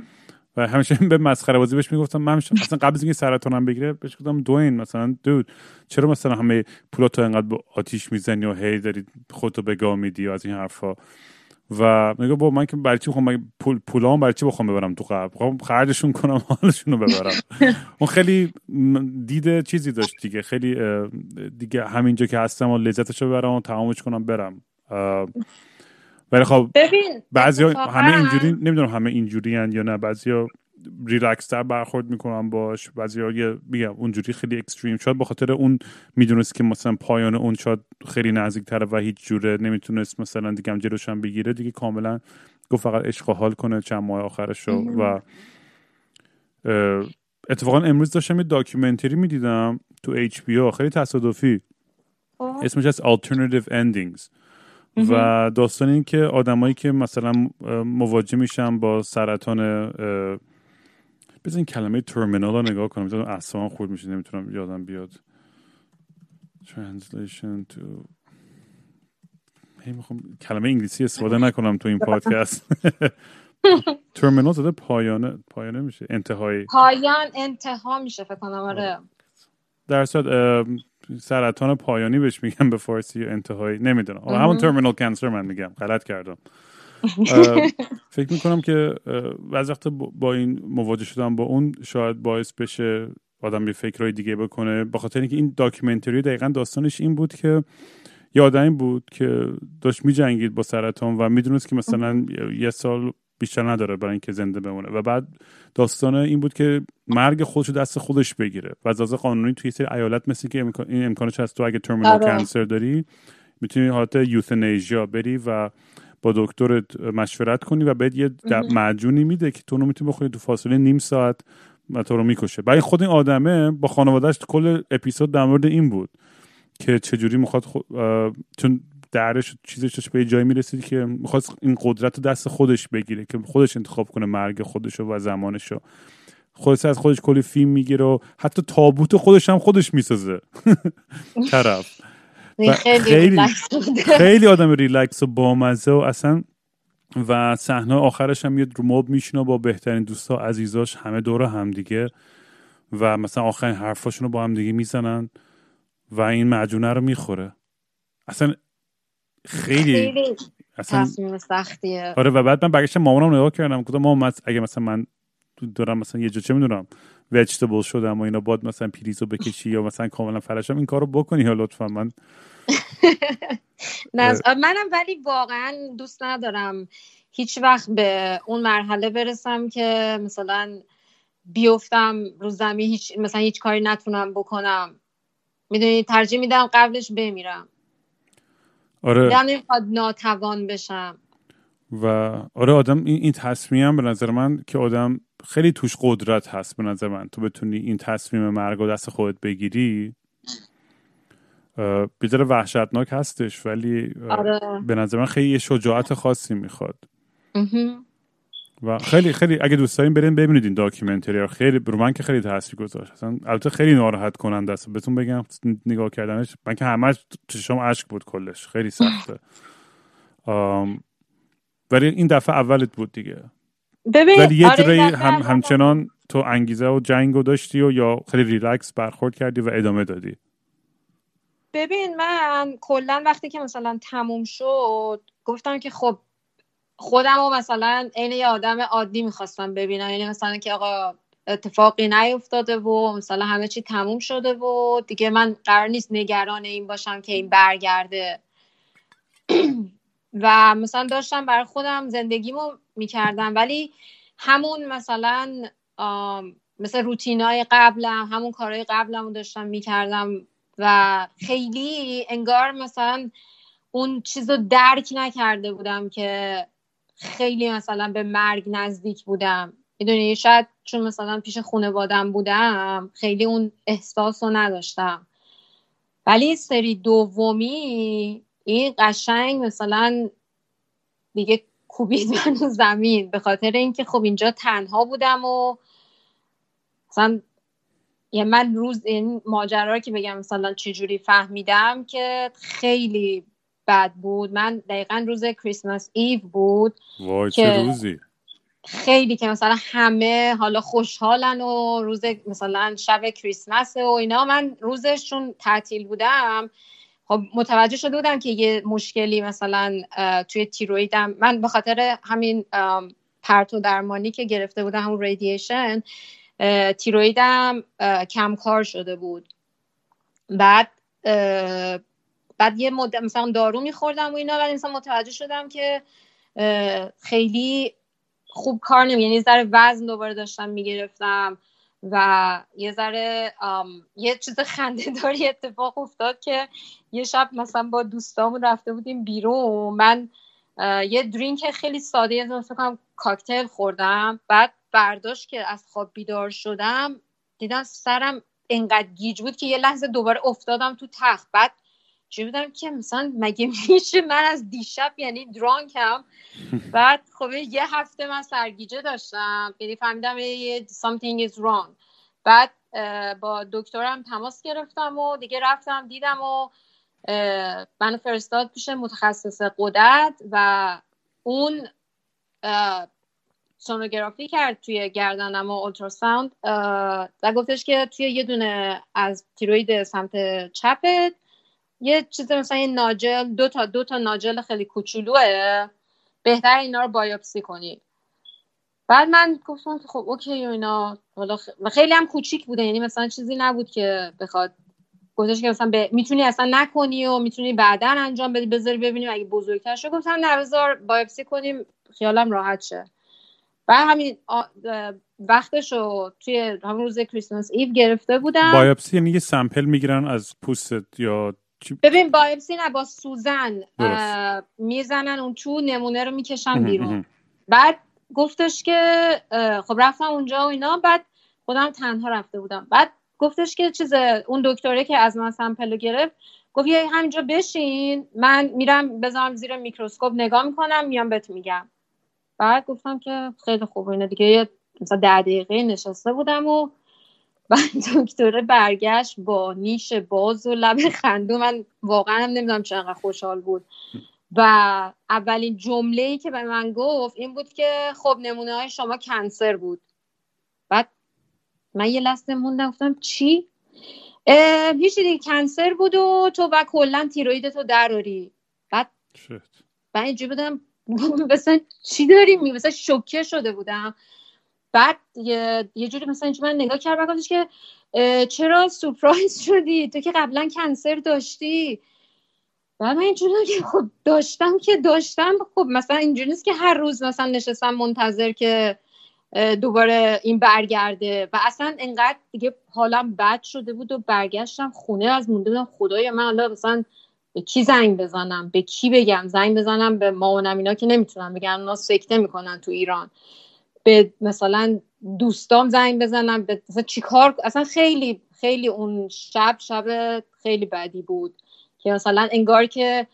و همیشه به مسخره بازی بهش می‌گفتم. من مثلا قبل از اینکه سرطانم بگیره بهش گفتم دوین مثلا دود چرا مثلا همه پولاتو انقدر به آتیش می‌زنی و هی داری خودتو بگاه میدی و از این حرفا؟ و میگه با من که برای چی بخوام پول پولام برای چی بخوام ببرم تو قبل؟ بخوام خرجشون کنم حالشون رو ببرم. اون خیلی دید چیزی داشت دیگه. خیلی دیگه همینجا که هستم و لذتش رو ببرم و تمامش کنم برم. ولی خب بعضی همه اینجوری نمی‌دونم همه اینجوری یا نه. بعضی ریلکس تر برخورد می‌کنم باش. بعضی یه میگم اونجوری خیلی اکستریم. شاید به خاطر اون می‌دونست که مثلا پایان اون شاید خیلی نزدیک تره و هیچ جوره نمی‌تونست مثلا دیگه جلوش هم بگیره. دیگه کاملا گفت فقط عشق حال کنه چند ماه آخرش رو. و اتفاقا امروز داشتم یه داکیومنتری می‌دیدم تو بی خیلی تصادفی. خب. اسمش از Alternative Endings. و داستان این که آدمایی که مثلا مواجه میشن با سرطان بزن کلمه ترمینال رو نگاه کنم. بزن اصلا خورد میشه نمی‌تونم یادم بیاد. Translation to هی می‌خوام کلمه انگلیسی استفاده نکنم تو این پادکست. ترمینال زده پایانه پایانه میشه انتهایی. پایان انتها میشه فکر کنم آره. در صورت سرطان پایانی بهش میگم به فارسی انتهایی. نمی‌دونم. همون ترمینال کانسر من میگم. غلط کردم. فکر می‌کنم که بعض وقت با این مواجه شدن با اون شاید باعث بشه آدم یه فکرهای دیگه بکنه. به خاطر اینکه این داکیومنتری دقیقا داستانش این بود که یه آدمی بود که داشت میجنگید با سرطان و می‌دونست که مثلا یه سال بیشتر نداره برای اینکه زنده بمونه. و بعد داستان این بود که مرگ خودش دست خودش بگیره. و از قانونی توی سری ایالت مثل که این امکانش هست تو اگه ترمینال کانسر آره. داری می‌تونی حالت یوتنیژیا بری و با دکترت مشورت کنی و بهت یه معجونی میده که تو می‌تونی بخوری تو فاصله نیم ساعت و تو رو می‌کشه. برای خود این آدمه با خانوادهش کل اپیزود در مورد این بود که چجوری می‌خواد چون درش چیزش داشت به جایی می‌رسید که می‌خواد این قدرت رو دست خودش بگیره که خودش انتخاب کنه مرگ خودش و زمانش رو خودش از خودش کلی فیلم می‌گیره و حتی تابوت خودش هم خودش می‌سازه. طرف. خیلی خیلی آدم ریلکس و بامزه و اصلا و صحنه آخرش هم میاد رو موب میشینه با بهترین دوستا عزیزاش همه دور هم دیگه و مثلا آخرین حرفاشون رو با هم دیگه می‌زنن و این معجونه رو می‌خوره. اصلا خیلی, خیلی اصلا سختیه. آره و بعد من برگشتم مامانم نگاه کردم گفتم مامان اگه مثلا من دارم مثلا یه جا چه می‌دونم وجتبل شدم و اینا باد مثلا پریزو بکشی یا مثلا کاملا فرشم این کارو بکنی یا لطفا. من منم ولی واقعا دوست ندارم هیچ وقت به اون مرحله برسم که مثلا بیفتم رو زمین هیچ مثلا هیچ کاری نتونم بکنم. می‌دونی ترجیح میدم قبلش بمیرم. آره. نمی‌خواد ناتوان بشم. و آره آدم این, این تصمیم به نظر من که آدم خیلی توش قدرت هست به نظر من. تو بتونی این تصمیم مرگ و دست خودت بگیری بیدار وحشتناک هستش ولی آره. به نظر من خیلی شجاعت خاصی می‌خواد. و خیلی خیلی اگه دوست دارین بریم ببینید این documentary خیلی رو من که خیلی تاثیر گذاشت. اصلا البته خیلی ناراحت کننده است. بهتون بگم نگاه کردنش من که همش چشم اشک بود کلش. خیلی سخته. ولی این دفعه اولت بود دیگه. ببین ولی یه آره هم همچنان تو انگیزه و جنگ داشتی و یا خیلی ریلکس برخورد کردی و ادامه دادی؟ ببین من کلا وقتی که مثلا تموم شد گفتم که خب خودم و مثلا عین یه آدم عادی می‌خواستم ببینم. یعنی مثلا که آقا اتفاقی نیفتاده و مثلا همه چی تموم شده و دیگه من قرار نیست نگران این باشم که این برگرده. و مثلا داشتم برای خودم زندگیمو می‌کردم. ولی همون مثلا مثل روتینای قبلم همون کارهای قبلم رو داشتم می‌کردم و خیلی انگار مثلا اون چیز رو درک نکرده بودم که خیلی مثلا به مرگ نزدیک بودم. می‌دونی شاید چون مثلا پیش خانوادم بودم خیلی اون احساس رو نداشتم. ولی سری دومی این قشنگ مثلا دیگه کوبید من زمین. به خاطر اینکه خب اینجا تنها بودم و مثلا یه من روز این ماجرا که بگم مثلا چجوری فهمیدم که خیلی بد بود. من دقیقا روز کریسمس ایو بود وای چه روزی؟ خیلی که مثلا همه حالا خوشحالن و روز مثلا شب کریسمس و اینا. من روزشون تعطیل بودم. خب متوجه شده بودم که یه مشکلی مثلا توی تیرویدم. من به خاطر همین پرتو درمانی که گرفته بودم همون ریدیشن تیرویدم کم کار شده بود. بعد بعد یه مدت مثلا دارو میخوردم و اینا ولی مثلا متوجه شدم که خیلی خوب کار نمی یعنی ذره وزن دوباره داشتم می‌گرفتم و یه ذره یه چیز خنده داری اتفاق افتاد که یه شب مثلا با دوستامون رفته بودیم بیرون. من یه درینک خیلی ساده مثلا کنم کاکتل خوردم. بعد برداشت که از خواب بیدار شدم دیدم سرم انقدر گیج بود که یه لحظه دوباره افتادم تو تخت. بعد چه بودم که مثلا مگه میشه من از دیشب یعنی درانکم. بعد خب یه هفته من سرگیجه داشتم. یعنی فهمیدم یه something is wrong. بعد با دکترم تماس گرفتم و دیگه رفتم دیدم و من فرستاد پیش متخصص قدرت و اون سونوگرافی کرد توی گردنم و اولتراساوند و گفتش که توی یه دونه از تیروید سمت چپت. یه چیز مثلا یه ناجل دو تا دو تا ناجل خیلی کوچولوه. بهتر اینا رو بایوپسی کنی. بعد من گفتم که خب اوکی اینا. حالا خیلی هم کوچیک بوده. یعنی مثلا چیزی نبود که بخواد. گفتش که مثلا ب... می‌تونی اصلا نکنی و می‌تونی بعدا انجام بدی بذاری ببینیم اگه بزرگتر شد. گفتم نه بذار بایوپسی کنیم خیالم راحت شه. بعد همین وقتش رو توی همون روز Christmas Eve گرفته بودم. بایوپسی یعنی یه sample می‌گیرن از پوستت یا ببین بایپسی نه با سوزن می‌زنن اون تو نمونه رو می‌کشن بیرون. بعد گفتش که خب رفتم اونجا و اینا بعد خودم تنها رفته بودم. بعد گفتش که چیز اون دکتره که از من sample و گرفت گفت یه همینجا بشین من میرم بذارم زیر میکروسکوپ نگاه می‌کنم میام بهت میگم. بعد گفتم که خیلی خوب اینه دیگه مثلا ده دقیقه نشسته بودم و بعد دکتره برگشت با نیش باز و لب خندو من واقعا هم نمی‌دونم چقدر خوشحال بود. و اولین جمله ای که به من گفت این بود که خب نمونه های شما کنسر بود. بعد من یه لحظه موندم گفتم چی؟ هیچ دیگه کنسر بود و تو و کلا تیروید تو دراری بعد من اینجوری بودم مثلا چی داریم؟ مثلا شوکه شده بودم. بعد یه, یه جوری مثلا اینجا من نگاه کرد و که چرا سورپرایز شدی؟ تو که قبلا کنسر داشتی. بعد من اینجوری که خب داشتم که داشتم. خب مثلا اینجوری نیست که هر روز مثلا نشستم منتظر که دوباره این برگرده. و اصلا انقدر دیگه حالم بد شده بود و برگشتم خونه از مونده بودم. خدای من حالا مثلا به کی زنگ بزنم؟ به کی بگم؟ زنگ بزنم به مامانم اینا که نمی‌تونم بگم اونا سکته می‌کنن تو ایران. به مثلا دوستام زنگ بزنم به مثلا چیکار اصلا خیلی خیلی اون شب شب خیلی بدی بود که مثلا انگار که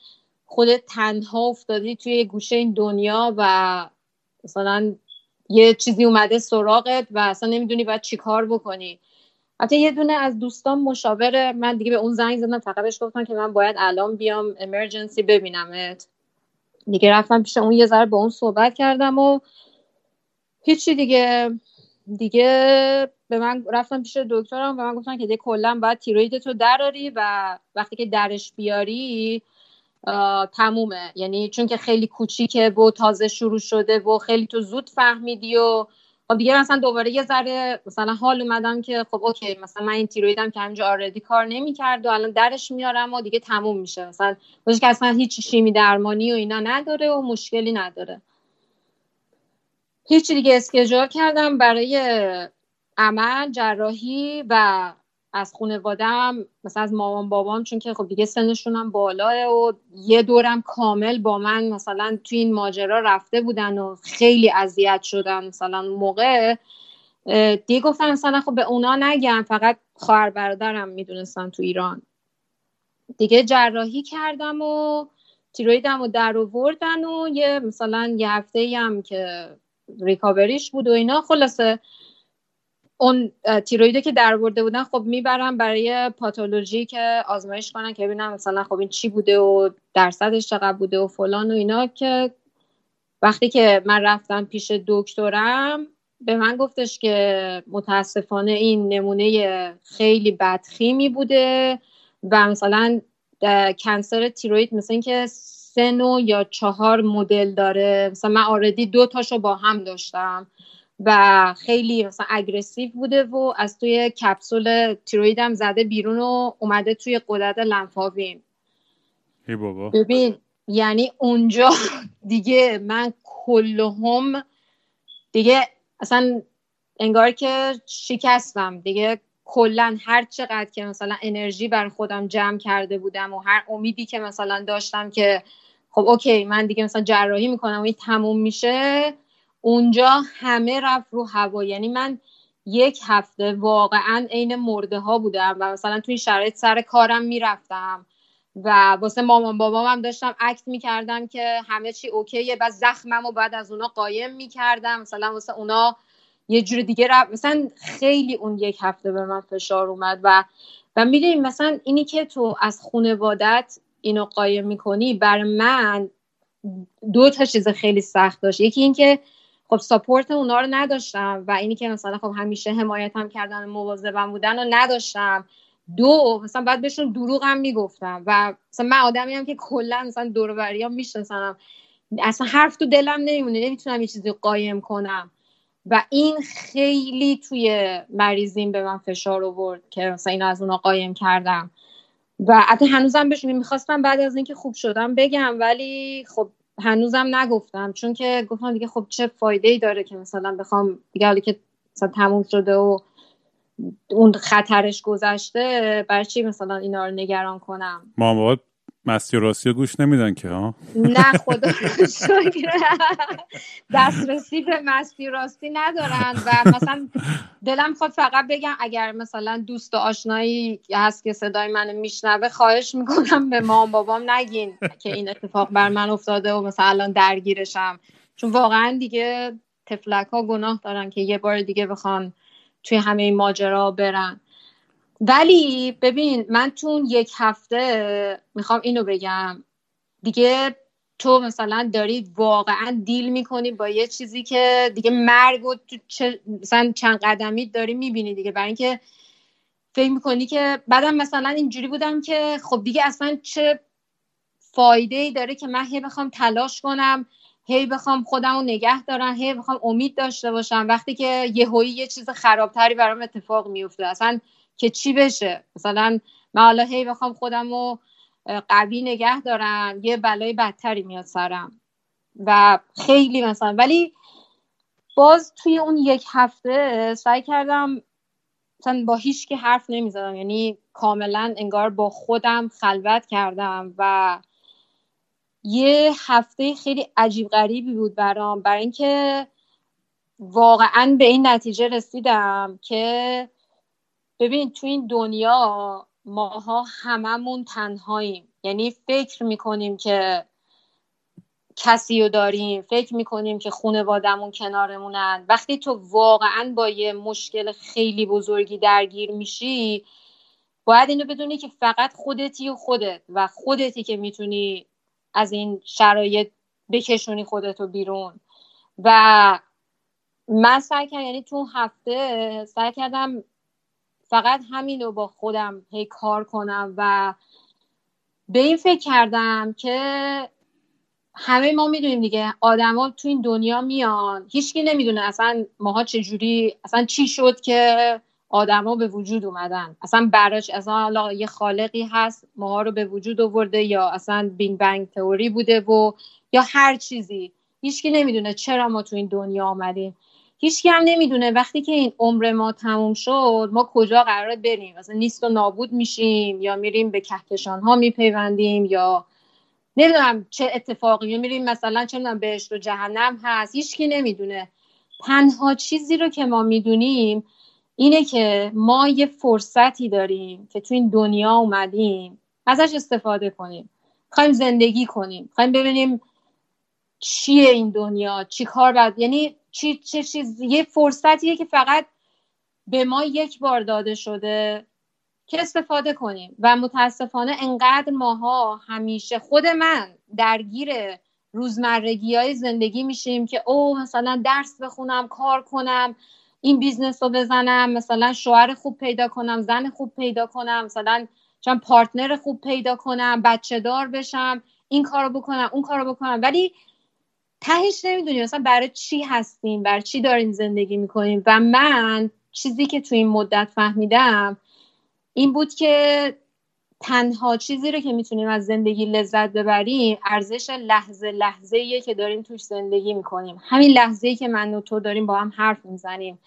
خودت تنها افتادی توی گوشه این دنیا و مثلا یه چیزی اومده سراغت و اصلا نمی‌دونی باید چیکار بکنی. حتی یه دونه از دوستان مشاور من دیگه به اون زنگ زدم فقط بهش گفتم که من باید الان بیام امرجنسی ببینمت. دیگه رفتم پیش اون یه ذره با اون صحبت کردم و هیچی دیگه. دیگه به من رفتم پیش دکترم و من گفتن که دیگه کلا باید تیروید تو دراری و وقتی که درش بیاری تمومه. یعنی چون که خیلی کوچیکه و تازه شروع شده و خیلی تو زود فهمیدی و خب دیگه مثلا دوباره یه ذره مثلا حال اومدم که خب اوکی مثلا من این تیرویدم که همینجا آردی کار نمی‌کرد و الان درش میارم و دیگه تموم میشه. مثلا که اصلا هیچ شیمی درمانی و اینا نداره و مشکلی نداره. هیچی دیگه اسکجول کردم برای عمل جراحی و از خانوادم مثلا از مامان بابام چون که خب دیگه سنشون بالاه و یه دورم کامل با من مثلا تو این ماجرا رفته بودن و خیلی اذیت شدن مثلا موقع دیگه گفتم مثلا خب به اونا نگم فقط خواهر برادرم می‌دونستن تو ایران. دیگه جراحی کردم و تیرویدم و در و یه مثلا یه هفته هم که ریکاوریش بود و اینا. خلاصه اون تیرویده که در برده بودن خب می‌برم برای پاتولوژی که آزمایش کنن که ببینم مثلا خب این چی بوده و درصدش چقدر بوده و فلان و اینا که وقتی که من رفتم پیش دکترم به من گفتش که متاسفانه این نمونه خیلی بدخیمی بوده و مثلا کنسر تیروید مثل اینکه سه نوع یا چهار مدل داره. مثلا من آردی دو تاشو با هم داشتم و خیلی مثلا اگرسیو بوده و از توی کپسول تیرویدم زده بیرون و اومده توی قدرت لنفاویم ای بابا. ببین یعنی اونجا دیگه من کلهم دیگه اصلا انگار که شکستم. دیگه کلا هر چقدر که مثلا انرژی بر خودم جمع کرده بودم و هر امیدی که مثلا داشتم که خب اوکی من دیگه مثلا جراحی می‌کنم و این تموم میشه اونجا همه رفت رو هوا. یعنی من یک هفته واقعا عین مرده ها بودم و مثلا توی شرایط سر کارم می‌رفتم و واسه مامان بابام هم داشتم اکت می‌کردم که همه چی اوکیه بعد زخمم و بعد از اونا قایم می‌کردم. مثلا واسه اونا یه جور دیگه رفت مثلا خیلی اون یک هفته به من فشار اومد و و می‌دونی مثلا اینی که تو از خانوادت اینو قایم می‌کنی بر من دو تا چیز خیلی سخت داشت. یکی اینکه خب ساپورت اونا رو نداشتم و اینی که مثلا خب همیشه حمایتم کردن و مواظبم بودن رو نداشتم. دو مثلا بعد بهشون دروغم می‌گفتم و مثلا من آدمی هم که کلا مثلا دور می‌شناسم. اصلا حرف تو دلم نمیمونه نمی‌تونم یه چیزی قایم کنم. و این خیلی توی مریضین به من فشار آورد که مثلا اینو از اونا قایم کردم. و حتی هنوزم بهشون می‌خواستم بعد از اینکه خوب شدم بگم ولی خب هنوزم نگفتم. چون که گفتم دیگه خب چه فایده ای داره که مثلا بخوام دیگه حالی که مثلا تموم شده و اون خطرش گذشته برای چی مثلا اینا رو نگران کنم؟ مامان مستی و راستی گوش نمیدن که ها نه خدا دسترسی به مستی راستی ندارن و مثلا دلم خود فقط بگم اگر مثلا دوست و آشنایی هست که صدای منو میشنوه خواهش می‌کنم به مام بابام نگین که این اتفاق بر من افتاده و مثلا الان درگیرشم. چون واقعا دیگه تفلک ها گناه دارن که یه بار دیگه بخوان توی همه این ماجرا برن. ولی ببین من تو یک هفته می‌خوام اینو بگم. دیگه تو مثلا داری واقعا دیل می‌کنی با یه چیزی که دیگه مرگ و تو چه مثلا چند قدمی داری می‌بینی دیگه. برای اینکه فکر می‌کنی که بعدم مثلا اینجوری بودم که خب دیگه اصلا چه فایده ای داره که من هی بخوام تلاش کنم هی بخوام خودم رو نگه دارم هی بخوام امید داشته باشم. وقتی که یه یه چیز خرابتری برام اتفاق میفته اصلا که چی بشه؟ مثلا من حالا هی بخوام خودم رو قوی نگه دارم یه بلای بدتری میاد سرم. و خیلی مثلا ولی باز توی اون یک هفته سعی کردم مثلا با هیچ که حرف نمی‌زدم. یعنی کاملا انگار با خودم خلوت کردم و یه هفته خیلی عجیب غریبی بود برام. برای اینکه واقعا به این نتیجه رسیدم که ببین تو این دنیا ماها هممون تنهاییم. یعنی فکر می‌کنیم که کسی رو داریم فکر می‌کنیم که خانوادمون کنارمونن. وقتی تو واقعا با یه مشکل خیلی بزرگی درگیر میشی باید اینو بدونی که فقط خودتی و خودت و خودتی که می‌تونی از این شرایط بکشونی خودتو بیرون. و من سعی کردم یعنی تو هفته سعی کردم فقط همین رو با خودم هی کار کنم و به این فکر کردم که همه ما می‌دونیم دیگه. آدما تو این دنیا میان. هیچکی نمی‌دونه اصلا ماها چجوری اصلا چی شد که آدما به وجود اومدن. اصلا براش اصلا یه خالقی هست ماها رو به وجود آورده یا اصلا بینگ بنگ تئوری بوده و یا هر چیزی. هیچکی نمی‌دونه چرا ما تو این دنیا آمدیم. هیچ هم نمی‌دونه. وقتی که این عمر ما تموم شد ما کجا قرار بریم؟ مثلا نیست و نابود میشیم یا میریم به کهکشان ها میپیوندیم یا نمی‌دونم چه اتفاقی. میریم مثلا چه می‌دونم بهشت و جهنم هست. هیچکی نمی‌دونه. تنها چیزی رو که ما می‌دونیم اینه که ما یه فرصتی داریم که تو این دنیا اومدیم ازش استفاده کنیم. خواهیم زندگی کنیم. خواهیم ببینیم چیه این دنیا چی کار باید یعنی چی چه چیز یه فرصتیه که فقط به ما یک بار داده شده که استفاده کنیم. و متاسفانه انقدر ماها همیشه خود من درگیر روزمرگی های زندگی میشیم که او مثلا درس بخونم کار کنم این business رو بزنم مثلا شوهر خوب پیدا کنم زن خوب پیدا کنم مثلا چون partner خوب پیدا کنم بچه دار بشم این کارو بکنم اون کارو بکنم. ولی تهش نمی‌دونیم مثلا برای چی هستیم برای چی داریم زندگی می‌کنیم. و من چیزی که تو این مدت فهمیدم این بود که تنها چیزی رو که می‌تونیم از زندگی لذت ببریم ارزش لحظه لحظه ایه که داریم توش زندگی می‌کنیم. همین لحظه ای که من و تو داریم با هم حرف می‌زنیم.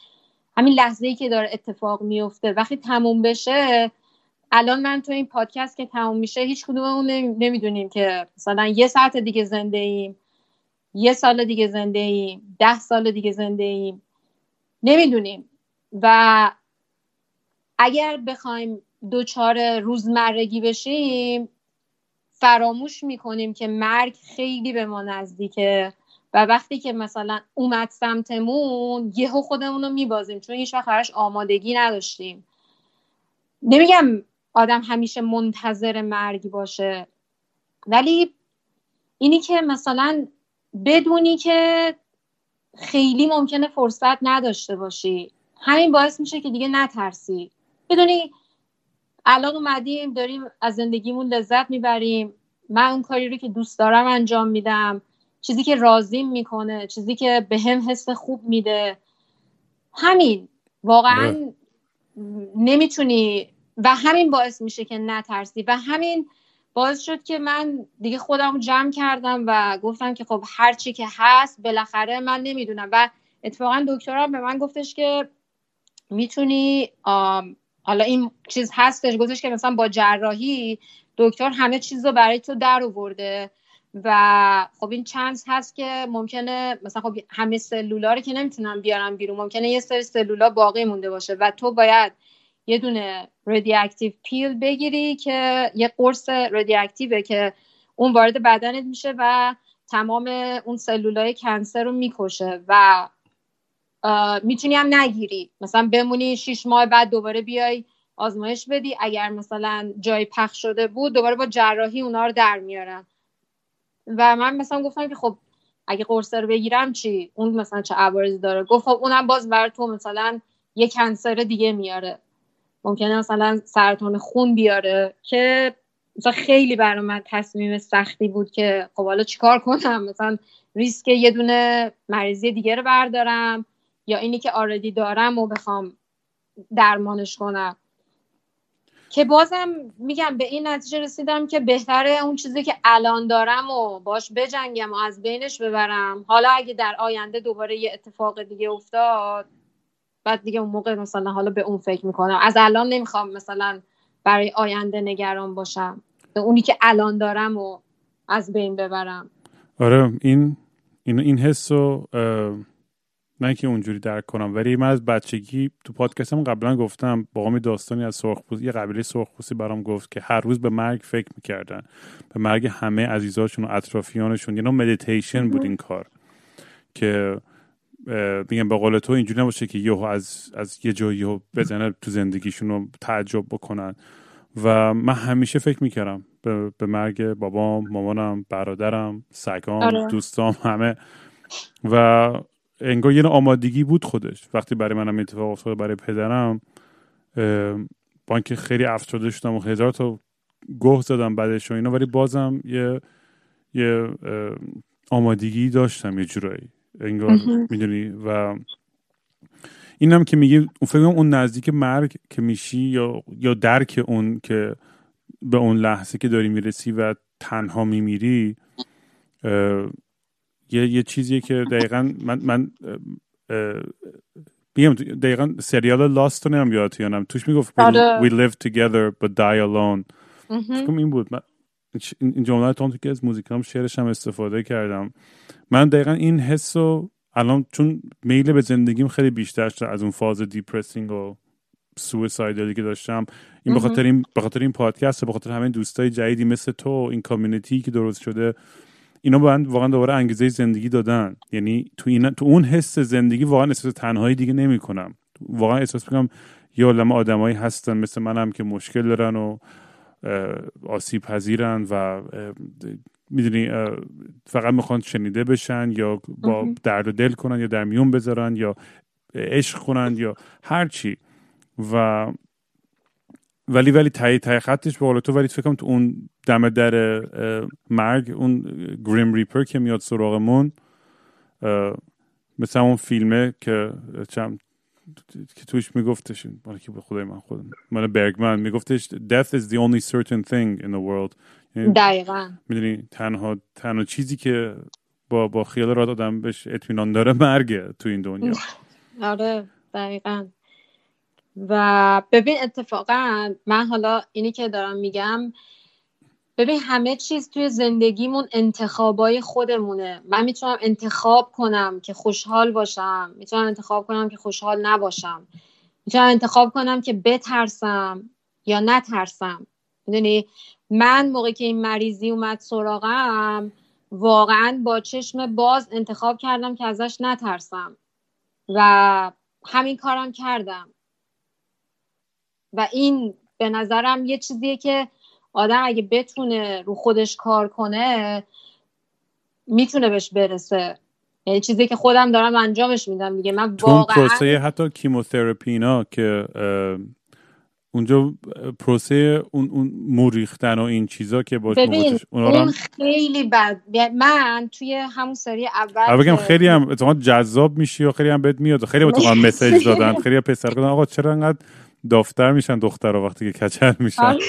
همین لحظه ای که داره اتفاق میفته وقتی تموم بشه الان من تو این پادکست که تموم میشه هیچ کدوممون نمی‌دونیم که مثلا یه ساعت دیگه زنده ایم. یه سال دیگه زنده ایم ده سال دیگه زنده ایم. نمی‌دونیم. و اگر بخوایم دوچار روزمرگی بشیم فراموش می‌کنیم که مرگ خیلی به ما نزدیکه و وقتی که مثلا اومد سمتمون یهو خودمون رو میبازیم چون هیچ وقت آمادگی نداشتیم. نمیگم آدم همیشه منتظر مرگ باشه ولی اینی که مثلا بدونی که خیلی ممکنه فرصت نداشته باشی. همین باعث میشه که دیگه نترسی. بدونی الان اومدیم داریم از زندگیمون لذت می‌بریم. من اون کاری رو که دوست دارم انجام میدم. چیزی که راضیم می‌کنه چیزی که به هم حس خوب میده. همین. واقعا نمی‌تونی. و همین باعث میشه که نترسی. و همین باعث شد که من دیگه خودم جمع کردم و گفتم که خب هر چی که هست بالاخره من نمی‌دونم. و اتفاقا دکترم به من گفتش که می‌تونی حالا این چیز هستش گفتش که مثلا با جراحی دکتر همه چیز رو برای تو در آورده. و خب این چانس هست که ممکنه مثلا خب همه سلولا رو که نمی‌تونن بیارن بیرون ممکنه یه سری سلولا باقی مونده باشه و تو باید یه دونه اکتیو پیل بگیری که یه قرص اکتیوه که اون وارد بدنت میشه و تمام اون سلولای کنسر رو می‌کشه و می‌تونی هم نگیری. مثلا بمونی شیش ماه بعد دوباره بیای آزمایش بدی. اگر مثلا جای پخش شده بود دوباره با جراحی اونا رو در میارن. و من مثلا گفتم که خب اگه قرص رو بگیرم چی؟ اون مثلا چه عوارضی داره؟ گفت خب اونم باز بر تو مثلا یه کنسر دیگه میاره. ممکنه مثلا سرطان خون بیاره که مثلا خیلی برای من تصمیم سختی بود که خب حالا چیکار کنم؟ مثلا ریسک یه دونه مریضی دیگه رو بردارم یا اینی که آردی دارم و بخوام درمانش کنم. که بازم میگم به این نتیجه رسیدم که بهتره اون چیزی که الان دارم و باش بجنگم و از بینش ببرم. حالا اگه در آینده دوباره یه اتفاق دیگه افتاد بعد دیگه اون موقع مثلا حالا به اون فکر می‌کنم. از الان نمی‌خوام مثلا برای آینده نگران باشم. اونی که الان دارم و از بین ببرم. آره این این این حس رو نه که اونجوری درک کنم ولی من از بچگی تو پادکستم قبلا گفتم با داستانی از سرخپوست یه قبیله سرخپوستی برام گفت که هر روز به مرگ فکر می‌کردن. به مرگ همه عزیزاشون و اطرافیانشون. نوع مدیتیشن بود این کار. که میگم به قول تو اینجوری نباشه که یهو از از یه جایی بزنه تو زندگیشون رو تعجب بکنن. و من همیشه فکر می‌کردم به, به مرگ بابام مامانم برادرم سگام آره. دوستام همه. و انگار یه آمادگی بود خودش. وقتی برای منم اتفاق افتاد برای پدرم با اینکه خیلی افسرده شدم و هزار تا گوه زدم بعدش و اینا ولی بازم یه یه آمادگی داشتم یه جورایی. انگار می‌دونی. و اینم که میگی فکر اون نزدیک مرگ که میشی یا یا درک اون که به اون لحظه که داری می‌رسی و تنها میمیری یه یه چیزیه که دقیقا من من میگم دقیقا سریال لاست رو نمیم یادت یانم توش می‌گفت آره. we live together but die alone. این بود. من این جمله تو که از موزیکام شعرش هم استفاده کردم. من دقیقا این حس رو الان چون میل به زندگیم خیلی بیشتر شد از اون فاز دیپرسینگ و سویسایدالی که داشتم. این بخاطر این بخاطر این پادکست و بخاطر همین دوستای جدیدی مثل تو این کامیونیتی که درست شده اینا من واقعا دوباره انگیزه زندگی دادن. یعنی تو این تو اون حس زندگی واقعا احساس تنهایی دیگه نمی‌کنم. واقعا احساس می‌کنم یه عالمه آدمایی هستن مثل منم که مشکل دارن و آسیب پذیرن و می‌دونی فقط می‌خوان شنیده بشن یا با درد و دل کنن یا در میون بذارن یا عشق کنن یا هر چی. و ولی ولی تایی تایی خطش به تو ولی فکر کنم تو اون دم در مرگ اون گریم ریپر که میاد سراغمون مثل اون فیلمه که چم که توش میگفتش مال که به خدای من خودم مال برگمن میگفتش death is the only certain thing in the world. یعنی دقیقا. می‌دونی تنها تنها چیزی که با با خیال راد آدم بهش اطمینان داره مرگه تو این دنیا. آره دقیقا. و ببین اتفاقا من حالا اینی که دارم میگم ببین همه چیز توی زندگیمون انتخابای خودمونه. من می‌تونم انتخاب کنم که خوشحال باشم. می‌تونم انتخاب کنم که خوشحال نباشم. می‌تونم انتخاب کنم که بترسم یا نترسم. می‌دونی؟ من موقعی که این مریضی اومد سراغم واقعا با چشم باز انتخاب کردم که ازش نترسم. و همین کارم کردم. و این به نظرم یه چیزیه که آدم اگه بتونه رو خودش کار کنه می‌تونه بهش برسه. یعنی چیزی که خودم دارم انجامش میدم دیگه. من واقعا پروسه حتی کیموتراپی اینا که اونجا پروسه اون اون موریختن و این چیزا که باش ببین اون خیلی بد. من توی همون سری اول بگم خیلی هم جذاب میشی و خیلی هم بهت میاد. خیلی اتفاقا مسیج دادن خیلی پسر گفتن آقا چرا انقدر دافتر میشن دخترها وقتی که کچل میشن. آره,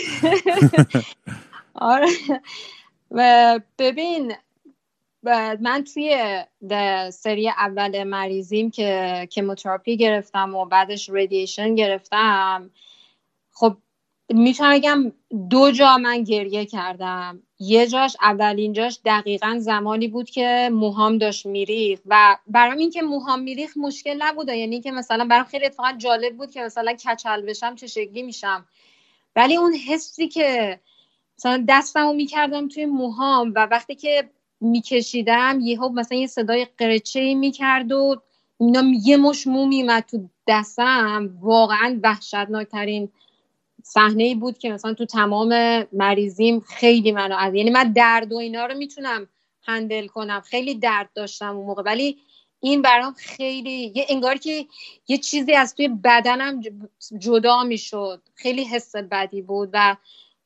آره. و ببین من توی سری اول مریضیم که کموتراپی گرفتم و بعدش ردیشن گرفتم. خب می‌تونم بگم دو جا من گریه کردم. یه جاش اولین جاش دقیقا زمانی بود که موهام داشت میریخ و برام این که موهام میریخ مشکل نبود. یعنی که مثلا برام خیلی اتفاقا جالب بود که مثلا کچل بشم چه شکلی میشم. ولی اون حسی که مثلا دستمو می‌کردم توی موهام و وقتی که میکشیدم یهو مثلا یه صدای قرچه می‌کرد و اینا یه مش مو میمد تو دستم. واقعا وحشتناکترین صحنه ای بود که مثلا تو تمام مریضیم خیلی منو از یعنی من درد و اینا رو می‌تونم هندل کنم. خیلی درد داشتم اون موقع. ولی این برام خیلی یه انگار که یه چیزی از توی بدنم جدا می‌شد. خیلی حس بدی بود و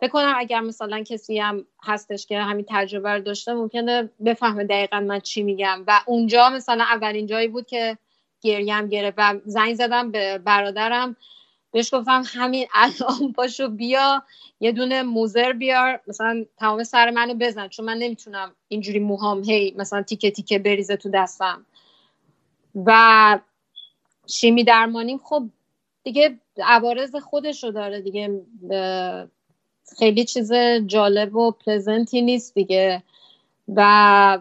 فکر کنم اگر مثلا کسی هم هستش که همین تجربه رو داشته ممکنه بفهمه دقیقا من چی میگم. و اونجا مثلا اولین جایی بود که گریم گرفت و زنگ زدم به برادرم. بهش گفتم همین الان پاشو بیا یه دونه موزر بیار مثلا تمام سر منو بزن چون من نمی‌تونم اینجوری موهام هی مثلا تیکه تیکه بریزه تو دستم. و شیمی درمانیم خب دیگه عوارض خودشو داره دیگه خیلی چیز جالب و پلزنتی نیست دیگه. و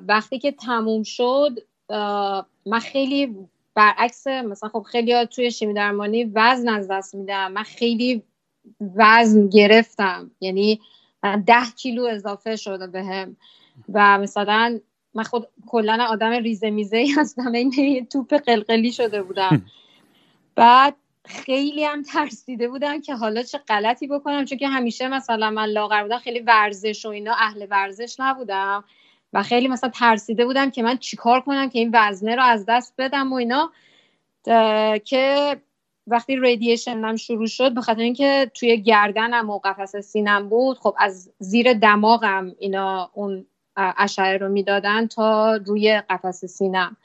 وقتی که تموم شد من خیلی برعکس مثلا خب خیلی توی شیمی درمانی وزن از دست میدم من خیلی وزن گرفتم. یعنی ده کیلو اضافه شده بهم. و مثلا من خود کلا آدم ریزه میزه ای هستم. این توپ قلقلی شده بودم. بعد خیلی هم ترسیده بودم که حالا چه غلطی بکنم. چون که همیشه مثلا من لاغر بودم خیلی ورزش و اینا اهل ورزش نبودم. و خیلی مثلا ترسیده بودم که من چیکار کنم که این وزنه رو از دست بدم و اینا. که وقتی ریدیشنم شروع شد به خاطر اینکه توی گردنم و قفس سینم بود خب از زیر دماغم اینا اون اشعه رو می‌دادن تا روی قفس سینم.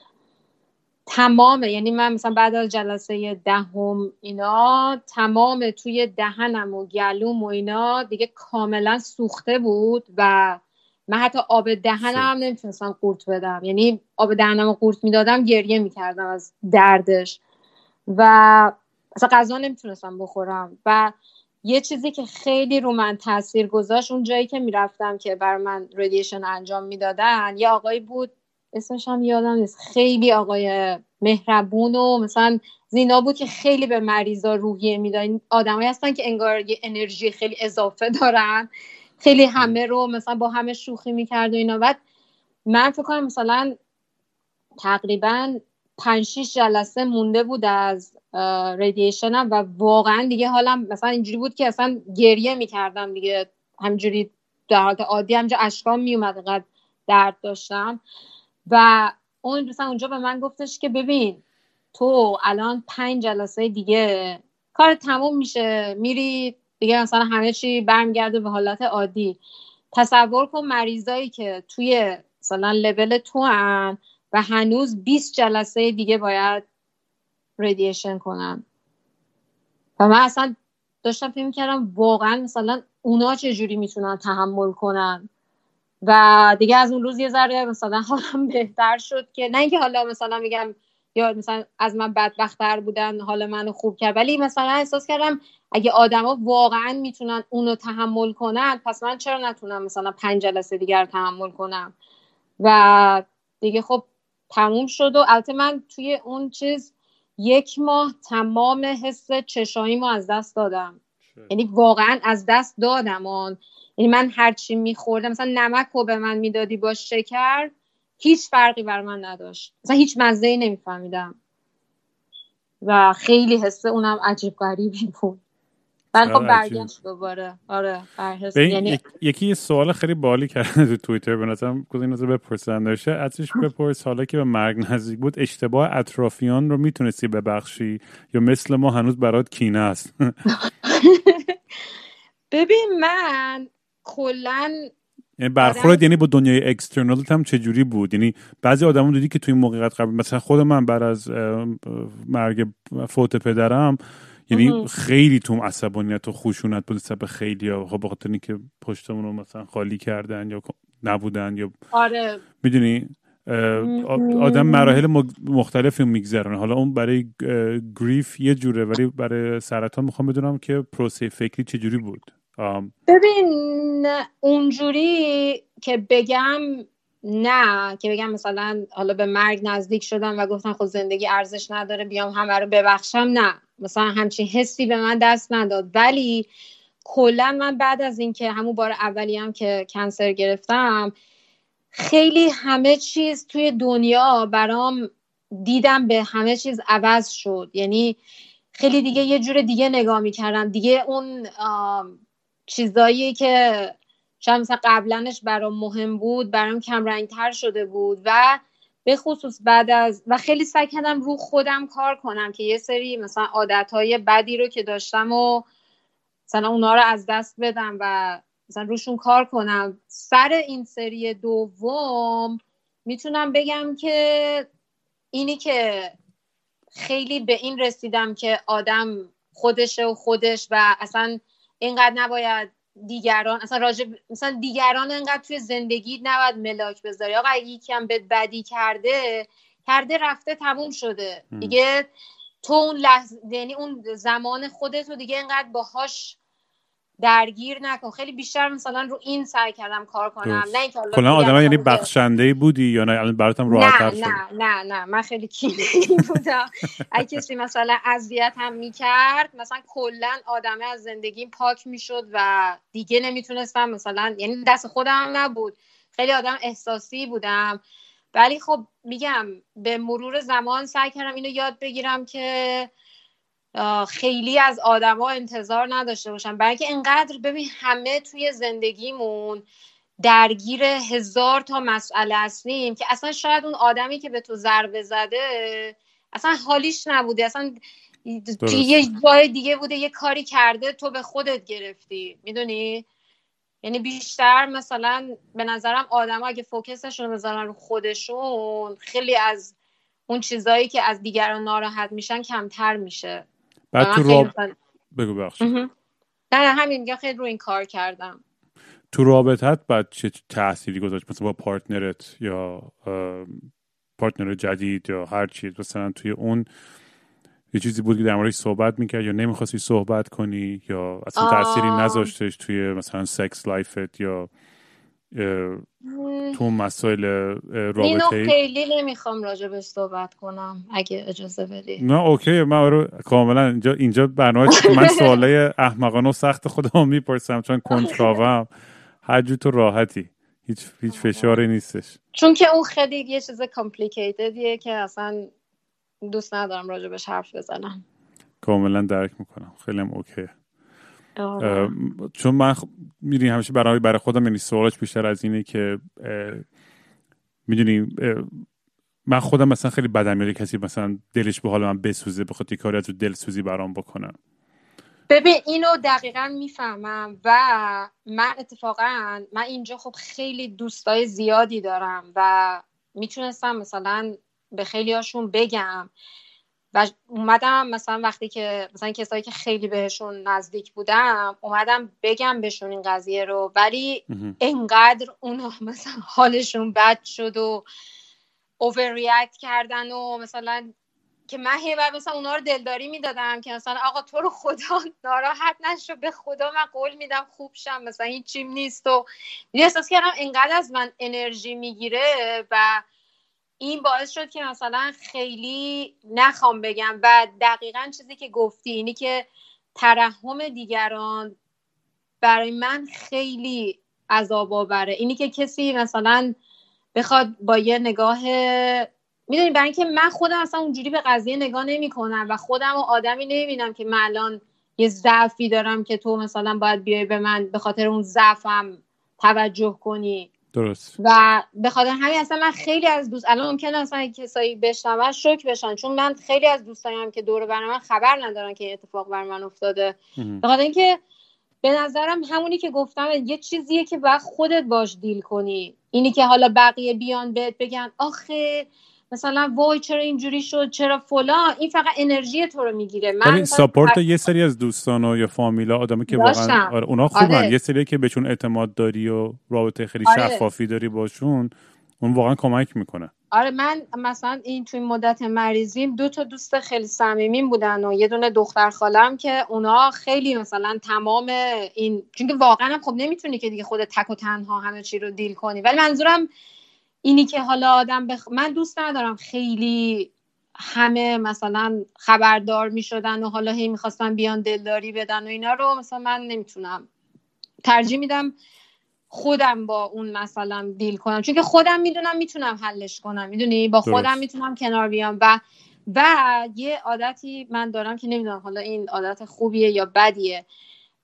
تمام یعنی من مثلا بعد از جلسه دهم اینا تمام توی دهنم و گلوم و اینا دیگه کاملا سوخته بود و من حتی آب دهنم هم نمی‌تونستم قورت بدم. یعنی آب دهنم رو قورت می‌دادم گریه می‌کردم از دردش. و اصلا غذا نمی‌تونستم بخورم. و یه چیزی که خیلی رو من تاثیر گذاشت اون جایی که می‌رفتم که بر من ردیشن انجام می‌دادن یه آقایی بود اسمش هم یادم نیست. خیلی آقای مهربون و مثلا زینا بود که خیلی به مریضا روحیه میدن آدمایی هستن که انگار یه انرژی خیلی اضافه دارن. خیلی همه رو مثلا با همه شوخی می‌کرد و اینا. بعد من فکر کنم مثلا تقریبا پنج شیش جلسه مونده بود از ردیشنم و واقعا دیگه حالم مثلا اینجوری بود که اصلا گریه می‌کردم دیگه. همجوری در حالت عادی همجا اشکام میومد قد درد داشتم. و اون مثلا اونجا به من گفتش که ببین تو الان پنج جلسه دیگه کار تموم میشه میری دیگه مثلا همه چی برمیگرده به حالت عادی. تصور کن مریضایی که توی مثلا لول تو هن و هنوز 20 جلسه دیگه باید ردیشن کنن. و من اصلا داشتم فکر کردم واقعا مثلا اونا چجوری می‌تونن تحمل کنن؟ و دیگه از اون روز یه ذره مثلا حالم بهتر شد که نه اینکه حالا مثلا میگم یا مثلا از من بدبختتر بودن حال منو خوب کرد. ولی مثلا احساس کردم اگه آدما واقعا می‌تونن اونو تحمل کنن پس من چرا نتونم مثلا پنج جلسه دیگر تحمل کنم؟ و دیگه خب تموم شد و البته من توی اون چیز یک ماه تمام حس چشاییمو از دست دادم. یعنی واقعا از دست دادم. آن یعنی من هرچی میخوردم مثلا نمک رو به من می‌دادی با شکر هیچ فرقی بر من نداشت. مثلا هیچ مزه ای نمیفهمیدم. و خیلی حسه اونم عجیب غریبی بود. بعد خب برگشت دوباره. آره یعنی یکی سوال خیلی بالی کرده تو توییتر. به نظرم این رو بپرسن؟ داشته ازش بپرس حالا که به مرگ نزدیک بود اشتباه اطرافیان رو می‌تونستی ببخشی؟ یا مثل ما هنوز برات کینه است؟ ببین من کلا یعنی برخورد یعنی با دنیای اکسترنال هم چجوری بود؟ یعنی بعضی آدمون دیدی که توی موقعیت قبل مثلا خود من بعد از مرگ فوت پدرم یعنی خیلی تو عصبانیت و خشونت بود سبب خیلی ها. خب بخاطر اینکه پشتمون رو مثلا خالی کردن یا نبودن یا آره. می‌دونی؟ آدم مراحل مختلفی میگذرن حالا اون برای گریف یه جوره ولی برای سرطان می‌خوام بدونم که پروسه فکری چجوری بود. ببین اونجوری که بگم نه که بگم مثلا حالا به مرگ نزدیک شدم و گفتم خود زندگی ارزش نداره بیام همه رو ببخشم نه. مثلا همچین حسی به من دست نداد. ولی کلا من بعد از اینکه همون بار اولی هم که کنسر گرفتم خیلی همه چیز توی دنیا برام دیدم به همه چیز عوض شد. یعنی خیلی دیگه یه جور دیگه نگاه می‌کردم. دیگه اون چیزایی که شاید مثلا قبلنش برام مهم بود برام کم تر شده بود و به خصوص بعد از و خیلی سعی کردم رو خودم کار کنم که یه سری مثلا عادتهای بدی رو که داشتم و مثلا اونا رو از دست بدم و مثلا روشون کار کنم. سر این سری دوم می‌تونم بگم که اینی که خیلی به این رسیدم که آدم خودشه و خودش و اصلا اینقدر نباید دیگران اصلا راجب مثلا دیگران انقدر توی زندگی نباید ملاک بذاری. آقا یکی هم بهت بدی کرده کرده رفته تموم شده. دیگه تو اون لحظه یعنی اون زمان خودت رو دیگه انقدر باهاش درگیر نکن. خیلی بیشتر مثلا رو این سعی کردم کار کنم. نه اینکه کلا آدم یعنی بخشنده بودی یا نه؟ الان براتم راحت نه نه نه نه. من خیلی کینه بودم. اگه کسی مثلا اذیت هم می‌کرد مثلا کلا آدمه از زندگی پاک می‌شد و دیگه نمی‌تونستم. مثلا یعنی دست خودم نبود. خیلی آدم احساسی بودم. ولی خب میگم به مرور زمان سعی کردم اینو یاد بگیرم که خیلی از آدما انتظار نداشته باشن. برای اینکه انقدر ببین همه توی زندگیمون درگیر هزار تا مسئله هستیم که اصلا شاید اون آدمی که به تو ضربه زده اصلا حالیش نبوده. اصلا یه جای دیگه بوده یه کاری کرده تو به خودت گرفتی. می‌دونی؟ یعنی بیشتر مثلا به نظرم آدم اگه فوکسشون رو بذارن رو خودشون خیلی از اون چیزایی که از دیگران ناراحت میشن کمتر میشه. بعد تو راب... بگو بخش نه همین میگه خیلی رو این کار کردم. تو رابطت بعد چه تأثیری گذاشت؟ مثلا با partner ت یا partner جدید یا هر چیز مثلا توی اون یه چیزی بود که در موردش صحبت می‌کرد یا نمی‌خواستی صحبت کنی یا اصلا تأثیری نذاشتش توی مثلا sex life ت یا تو مسائل رابطه اینو خیلی نمی‌خوام راجبش صحبت کنم اگه اجازه بدی نه okay من رو کاملا اینجا اینجا برنامه من سوالای احمقانه و سخت خودم می‌پرسم چون کنجکاوم. هر جو تو راحتی. هیچ هیچ فشاری نیستش. چون که اون خیلی یه چیز complicated یه که اصلا دوست ندارم راجبش حرف بزنم. کاملا درک می‌کنم. خیلی هم okay چون من می‌دونی همیشه برای برای خودم یعنی سوالش بیشتر از اینه که می‌دونی من خودم مثلا خیلی بدم میاد کسی مثلا دلش به حال من بسوزه بخاطر کاری از دل سوزی برام بکنم. ببین اینو دقیقا می‌فهمم و من اتفاقا من اینجا خب خیلی دوستای زیادی دارم و می‌تونستم مثلا به خیلی هاشون بگم. و اومدم مثلا وقتی که مثلا کسایی که خیلی بهشون نزدیک بودم اومدم بگم بهشون این قضیه رو ولی انقدر اونا مثلا حالشون بد شد و اوورریاکت کردن و مثلا که من هی مثلا اونا رو دلداری می‌دادم که مثلا آقا تو رو خدا ناراحت نشو به خدا من قول میدم خوب شم مثلا هیچیم نیست و احساس کردم انقدر از من انرژی می‌گیره و این باعث شد که مثلا خیلی نخوام بگم و دقیقا چیزی که گفتی اینی که ترحم دیگران برای من خیلی عذاب آوره. اینی که کسی مثلا بخواد با یه نگاه می‌دونی برای اینکه من خودم اصلا اونجوری به قضیه نگاه نمی کنم و خودم و آدمی نمی‌بینم که من الان یه ضعفی دارم که تو مثلا باید بیای به من به خاطر اون ضعفم توجه کنی. درست. و به خاطر همین اصلا من خیلی از دوست الان ممکنه اصلا کسایی بشنون شوک بشن چون من خیلی از دوستایم که دور بر من خبر ندارن که اتفاق بر من افتاده. به خاطر اینکه به نظرم همونی که گفتم یه چیزیه که باید خودت باش دیل کنی. اینی که حالا بقیه بیان بهت بگن آخه مثلا وای چرا اینجوری شد چرا فلان؟ این فقط انرژی تو رو می‌گیره. من ساپورت یه سری از دوستان و یا فامیلا آدمی که واقعا آره اونا خوبن. آره. یه سری که بهشون اعتماد داری و رابطه خیلی آره. شفافی داری باشون اون واقعا کمک می‌کنه. آره من مثلا این توی مدت مریضیم دو تا دوست خیلی صمیمین بودن و یه دونه دختر خالم که اونا خیلی مثلا تمام این چون واقعا خب نمی‌تونی که دیگه خود تک و تنها همه چی رو دیل کنی. ولی منظورم اینی که حالا آدم بخ... من دوست ندارم خیلی همه مثلا خبردار می شدن و حالا هی می‌خواستن بیان دلداری بدن و اینا رو مثلا من نمی‌تونم ترجیح میدم خودم با اون مثلا دیل کنم. چون که خودم می‌دونم می‌تونم حلش کنم. می‌دونی؟ با خودم می‌تونم کنار بیام و و یه عادتی من دارم که نمی‌دونم حالا این عادت خوبیه یا بدیه.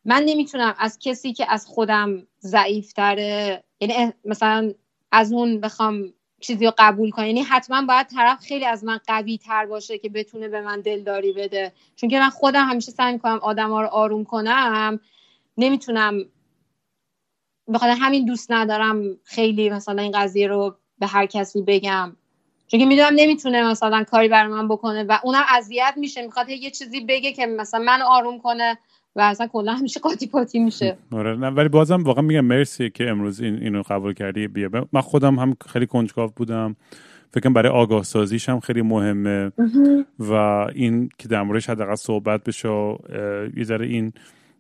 من نمی‌تونم از کسی که از خودم ضعیفتره یعنی مثلا از اون بخوام چیزی رو قبول کنم. یعنی حتما باید طرف خیلی از من قوی تر باشه که بتونه به من دلداری بده. چون که من خودم همیشه سعی می‌کنم آدم ها رو آروم کنم. نمی‌تونم بخاطر همین دوست ندارم خیلی مثلا این قضیه رو به هر کسی بگم. چون که می‌دونم نمی‌تونه مثلا کاری برای من بکنه و اونم اذیت میشه. می‌خواد یه چیزی بگه که مثلا من آروم کنه. و اصلا کلا همیشه قاطی پاتی میشه. آره. نه ولی بازم واقعا میگم مرسی که امروز این اینو قبول کردی. بیا من خودم هم خیلی کنجکاو بودم. فکرم برای آگاه سازیش هم خیلی مهمه. و این که در موردش حداقل صحبت بشه یه ذره این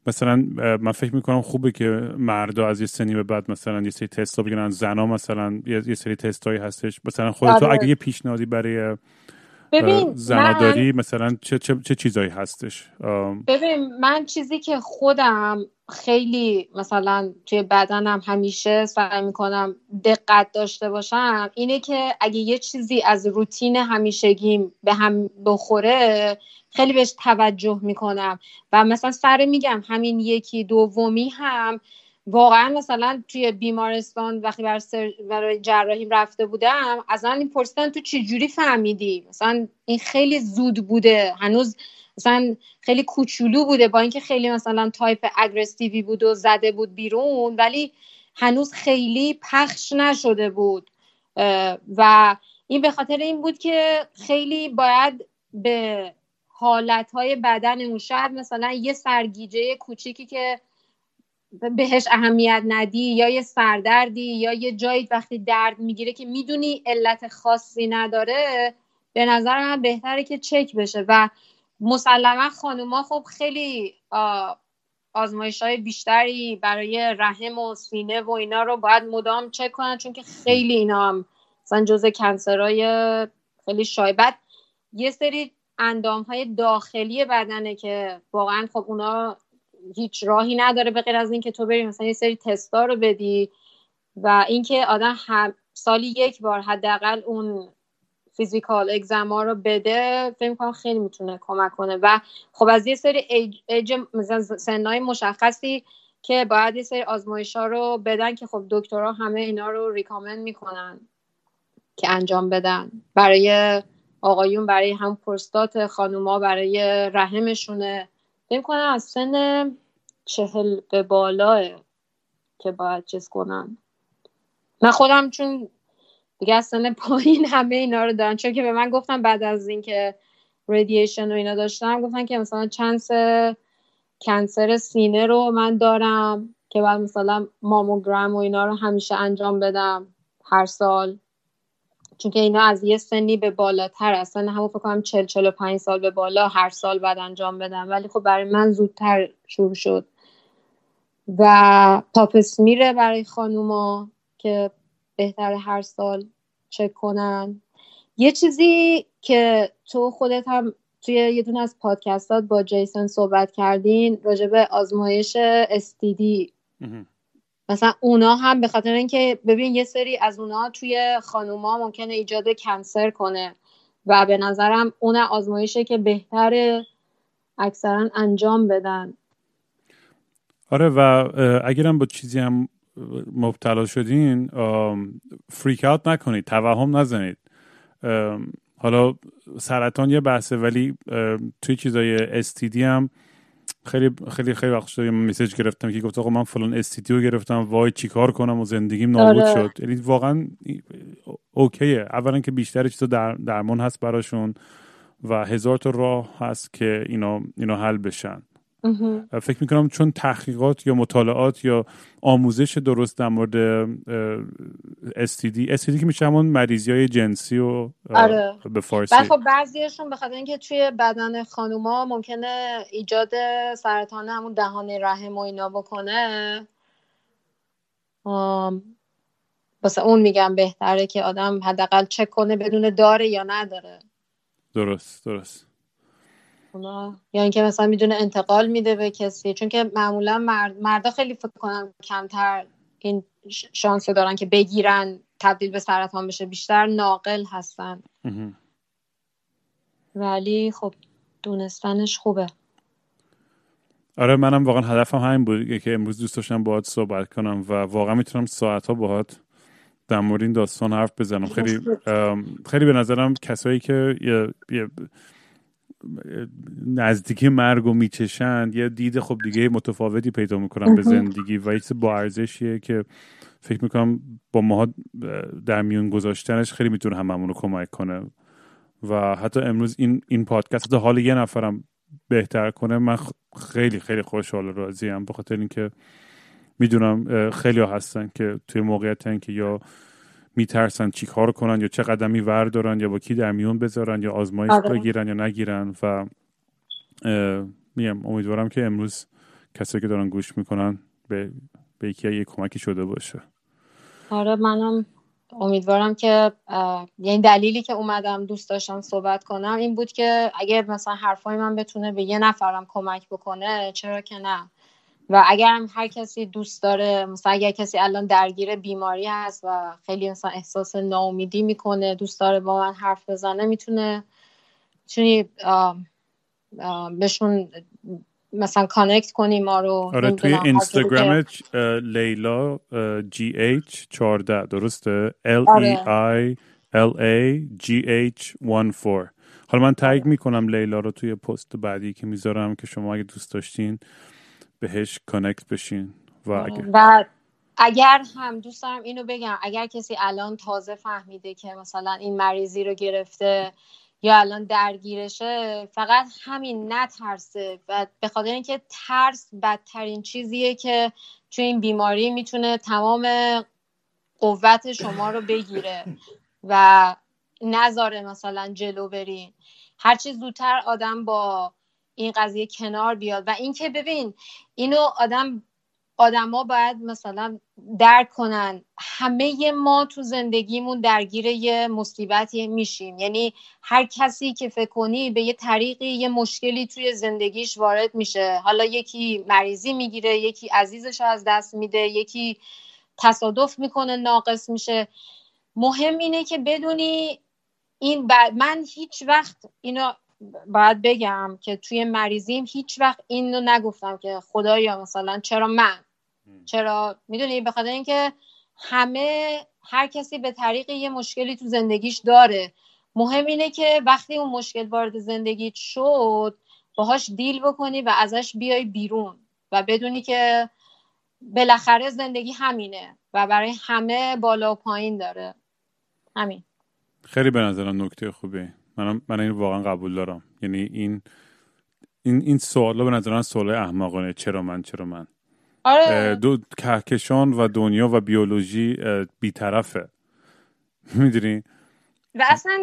مثلا من فکر می‌کنم خوبه که مردا از یه سنی به بعد مثلا یه سری تستا بگیرن. زنا مثلا یه سری تستایی هستش. مثلا خودتو آره. اگه یه پیشنهادی برای ببین زناداری مثلا چه, چه, چه چیزایی هستش؟ ببین من چیزی که خودم خیلی مثلا توی بدنم همیشه سعی می‌کنم دقت داشته باشم اینه که اگه یه چیزی از روتین همیشگیم به هم بخوره خیلی بهش توجه می‌کنم. و مثلا سر میگم همین یکی دومی هم واقعا مثلا توی بیمارستان وقتی برای جراحیم رفته بودم از این پرسیدن تو چجوری فهمیدی؟ مثلا این خیلی زود بوده. هنوز مثلا خیلی کوچولو بوده. با اینکه خیلی مثلا تایپ اگرسیوی بود و زده بود بیرون ولی هنوز خیلی پخش نشده بود. و این به خاطر این بود که خیلی باید به حالتهای بدنمون شاید مثلا یه سرگیجه کوچیکی که بهش اهمیت ندی یا یه سردردی یا یه جایی وقتی درد می‌گیره که می‌دونی علت خاصی نداره به نظر من بهتره که چک بشه. و مسلما خانوما خب خیلی آزمایش های بیشتری برای رحم و سینه و اینا رو باید مدام چک کنن چون که خیلی اینا هم مثلا جزء کنسرهای خیلی شایبت یه سری اندام های داخلی بدنه که واقعا خب اونا هیچ راهی نداره به غیر از اینکه تو بری مثلا یه سری تستا رو بدی و اینکه آدم هم سالی یک بار حداقل اون فیزیکال اگزما رو بده فکر کنم خیلی می‌تونه کمک کنه. و خب از یه سری ایج, مثلا سنهای مشخصی که باید یه سری آزمایش ها رو بدن که خب دکترها همه اینا رو ریکامند می‌کنن که انجام بدن. برای آقایون برای هم پرستات خانوما برای رحمشونه. فکر کنم از سن چهل به بالاه که باید چیز کنن. من خودم چون دیگه از سن پایین همه اینا رو دارن. چون که به من گفتن بعد از اینکه ردیشن و اینا داشتم گفتن که مثلا چانس کنسر سینه رو من دارم که بعد مثلا ماموگرام و اینا رو همیشه انجام بدم هر سال. چون که اینا از یه سنی به بالاتر اصلا همون فکر کنم 40 45 سال به بالا هر سال بعد انجام بدم ولی خب برای من زودتر شروع شد. و پاپس میره برای خانوما که بهتر هر سال چک کنن. یه چیزی که تو خودت هم توی یه دونه از پادکستات با جیسن صحبت کردین راجع به آزمایش استیدی مثلا اونا هم به خاطر اینکه ببین یه سری از اونا توی خانوما ممکنه ایجاد کنسر کنه و به نظرم اون آزمایشه که بهتر اکثرا انجام بدن. آره و اگرم با چیزی هم مبتلا شدین فریک اوت نکنید توهم نزنید. حالا سرطان یه بحثه ولی توی چیزای استیدی هم خیلی خیلی خیلی وقت شده مسیج گرفتم که گفت آقا من فلان استیدیو گرفتم وای چیکار کنم و زندگیم نابود آره. شد. یعنی واقعا اوکیه. اولا که بیشتر چیزا در درمان هست براشون و هزار تا راه هست که اینا اینا حل بشن. فکر می‌کنم چون تحقیقات یا مطالعات یا آموزش درست در مورد STD STD که میشه همون مریضی های جنسی و آره. به فارسی. خب بعضیشون بخاطر اینکه توی بدن خانوما ممکنه ایجاد سرطان همون دهان رحم و اینا بکنه واسه اون میگم بهتره که آدم حداقل چک کنه بدون داره یا نداره. درست درست. یا اینکه مثلا می‌دونه انتقال میده به کسی. چون که معمولا مرد مردا خیلی فکر کنم کمتر این شانس دارن که بگیرن تبدیل به سرطان بشه. بیشتر ناقل هستن. ولی خب دونستنش خوبه. آره منم واقعا هدفم همین بود. که امروز دوست داشتم باهات صحبت کنم و واقعا می‌تونم ساعت ها باهات در مورد این داستان حرف بزنم. خیلی خیلی به نظرم کسایی که یه نزدیکی مرگ و میچشند یه دید خب دیگه متفاوتی پیدا می‌کنن به زندگی و یه با ارزشیه که فکر می‌کنم با ما در میون گذاشتنش خیلی می‌تونه هممون رو کمک کنه. و حتی امروز این این پادکست حتی حال یه نفرم بهتر کنه من خیلی خیلی خوشحال راضیم. به خاطر اینکه می‌دونم خیلی ها هستن که توی موقعیتن که یا میترسن چی کار کنن یا چه قدمی وردارن یا با کی در میون بذارن یا آزمایش آره. بگیرن یا نگیرن و میم امیدوارم که امروز کسایی که دارن گوش می‌کنن به, به یکی یه کمکی شده باشه آره منم امیدوارم که یعنی دلیلی که اومدم دوست داشتم صحبت کنم این بود که اگه مثلا حرفای من بتونه به یه نفرم کمک بکنه چرا که نه و اگر هم هر کسی دوست داره مثلا اگر کسی الان درگیر بیماری هست و خیلی مثلا احساس ناامیدی می‌کنه دوست داره با من حرف بزنه می‌تونه می‌تونی بهشون مثلا connect کنی ما رو آره توی اینستاگرام لیلا GH 14 درسته؟ L E I L A G H 14 حالا من تایید می‌کنم لیلا رو توی پست بعدی که می‌ذارم که شما اگه دوست داشتین بهش connect بشین و اگر, و اگر هم دوست دارم اینو بگم اگر کسی الان تازه فهمیده که مثلا این مریضی رو گرفته یا الان درگیرشه فقط همین نترسه و به خاطر اینکه ترس بدترین چیزیه که توی این بیماری می‌تونه تمام قوت شما رو بگیره و نذاره مثلا جلو برین. هرچی زودتر آدم با این قضیه کنار بیاد. و اینکه ببین اینو آدم آدما باید مثلا درک کنن. همه ما تو زندگیمون درگیر یه مصیبتی میشیم. یعنی هر کسی که فکر کنی به یه طریقی یه مشکلی توی زندگیش وارد میشه. حالا یکی مریضی می‌گیره یکی عزیزش از دست میده یکی تصادف می‌کنه ناقص میشه. مهم اینه که بدونی این من هیچ وقت اینو باید بگم که توی مریضیم هیچ وقت اینو نگفتم که خدایا مثلا چرا من؟ چرا؟ می‌دونی به خاطر اینکه همه هر کسی به طریق یه مشکلی تو زندگیش داره. مهم اینه که وقتی اون مشکل وارد زندگیت شد باهاش دیل بکنی و ازش بیای بیرون و بدونی که بالاخره زندگی همینه و برای همه بالا و پایین داره. همین. خیلی به نظرم نکته خوبه من من این واقعا قبول دارم. یعنی این این این سوالا به نظرم سوال احمقانه. چرا من چرا من؟ آره. دو کهکشان و دنیا و بیولوژی بیطرفه. می‌دونی؟ و اصلا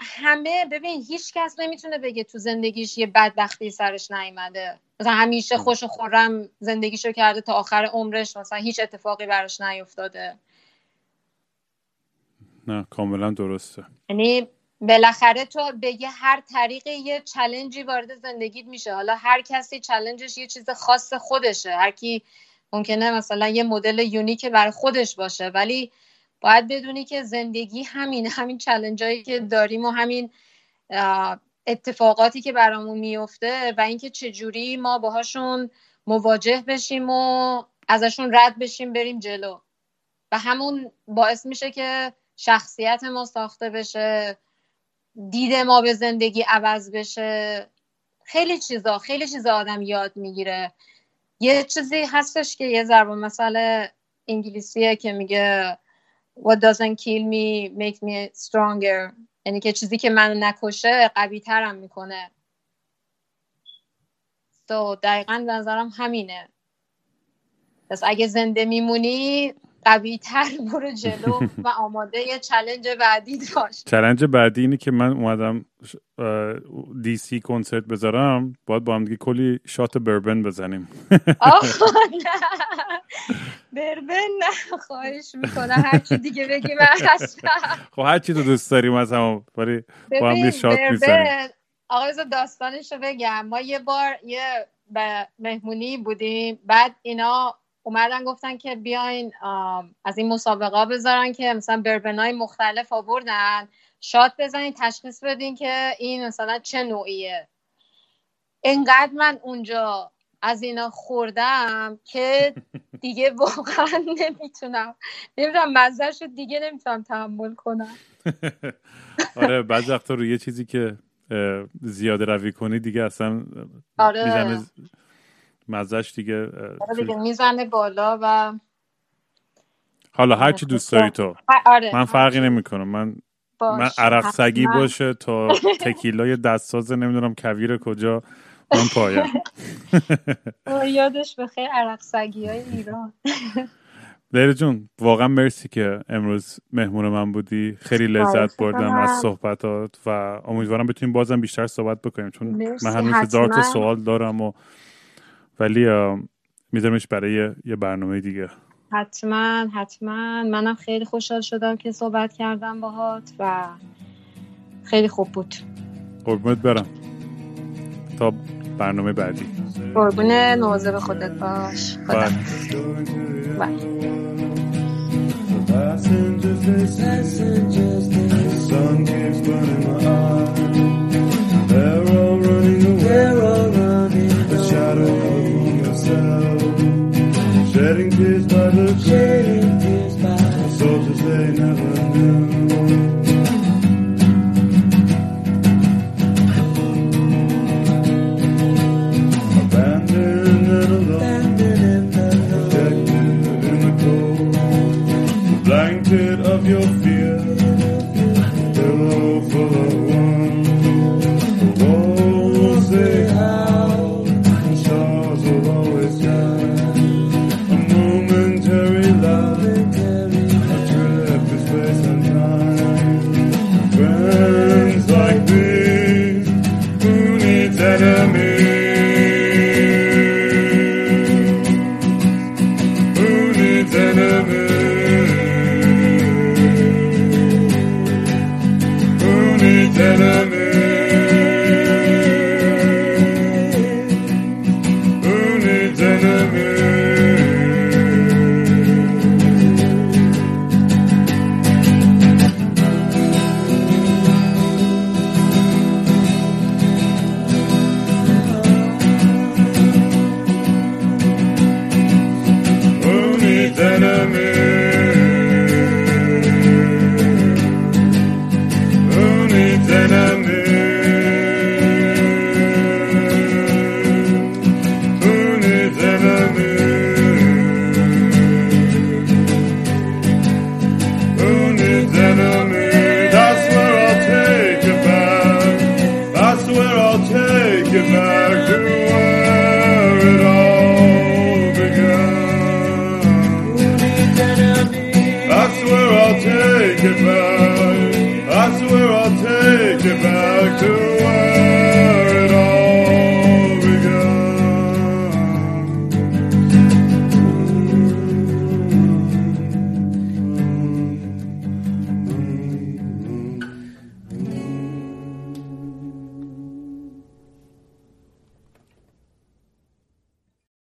همه ببین هیچ کس نمی‌تونه بگه تو زندگیش یه بدبختی سرش نیومده. مثلا همیشه خوش و خورم زندگیشو کرده تا آخر عمرش. مثلا هیچ اتفاقی براش نیفتاده. نه کاملا درسته. یعنی بالاخره تو به یه هر طریق یه چلنجی وارد زندگیت میشه. حالا هر کسی چلنجش یه چیز خاص خودشه. هر کی ممکنه مثلا یه مدل یونیک برای خودش باشه ولی باید بدونی که زندگی همین همین چلنجایی که داریم و همین اتفاقاتی که برامون میفته و اینکه چجوری ما باهاشون مواجه بشیم و ازشون رد بشیم بریم جلو. و همون باعث میشه که شخصیت ما ساخته بشه. دید ما به زندگی عوض بشه. خیلی چیزا خیلی چیزا آدم یاد می‌گیره. یه چیزی هستش که یه ضرب مثلا انگلیسیه که میگه what doesn't kill me makes me stronger. یعنی که چیزی که منو نکشه قوی ترم می‌کنه. تو so, دقیقا نظرم همینه. پس اگه زنده میمونی قوی تر برو جلو و آماده یه چلنج بعدی باش challenge بعدی اینه که من اومدم DC کنسرت بذارم باید با هم دیگه کلی shot bourbon بزنیم. بربن نه خواهش می‌کنه هرچی دیگه بگی من خب هرچی تو دوست داریم از هم ولی با هم یه shot می‌زنیم. آقای داستانش رو بگم. ما یه بار یه به مهمونی بودیم بعد اینا اومدن گفتن که بیاین از این مسابقه بذارن که مثلا بربنای مختلف آوردن. شاد بزنین تشخیص بدین که این مثلا چه نوعیه. انقدر من اونجا از اینا خوردم که دیگه واقعا نمی‌تونم. نمی‌دونم مزهش دیگه نمی‌تونم تحمل کنم. آره بعض وقتا رو یه چیزی که زیاده روی کنی دیگه اصلا آره. مزش دیگه دیگه می‌زنه بالا و حالا هر چی دوست داری تو. آره. من فرقی نمی‌کنم. من من عرق سگی باشه تا تکیلای دستساز نمی‌دونم کویر کجا من پایم. یادش بخیر عرق سگی های ایران. لیلا جون واقعا مرسی که امروز مهمون من بودی. خیلی لذت بردم از صحبتات و امیدوارم بتونیم بازم بیشتر صحبت بکنیم چون من هنوز هزار تا سوال دارم و ولی میذارمش برای یه برنامه دیگه. حتما حتما. منم خیلی خوشحال شدم که صحبت کردم باهات و خیلی خوب بود. قربونت برم. تا برنامه بعدی. قربون به خودت باش. خدا. Shedding tears by the shedding by soldiers they never knew. Abandoned and alone, protected in the cold, the of your fear,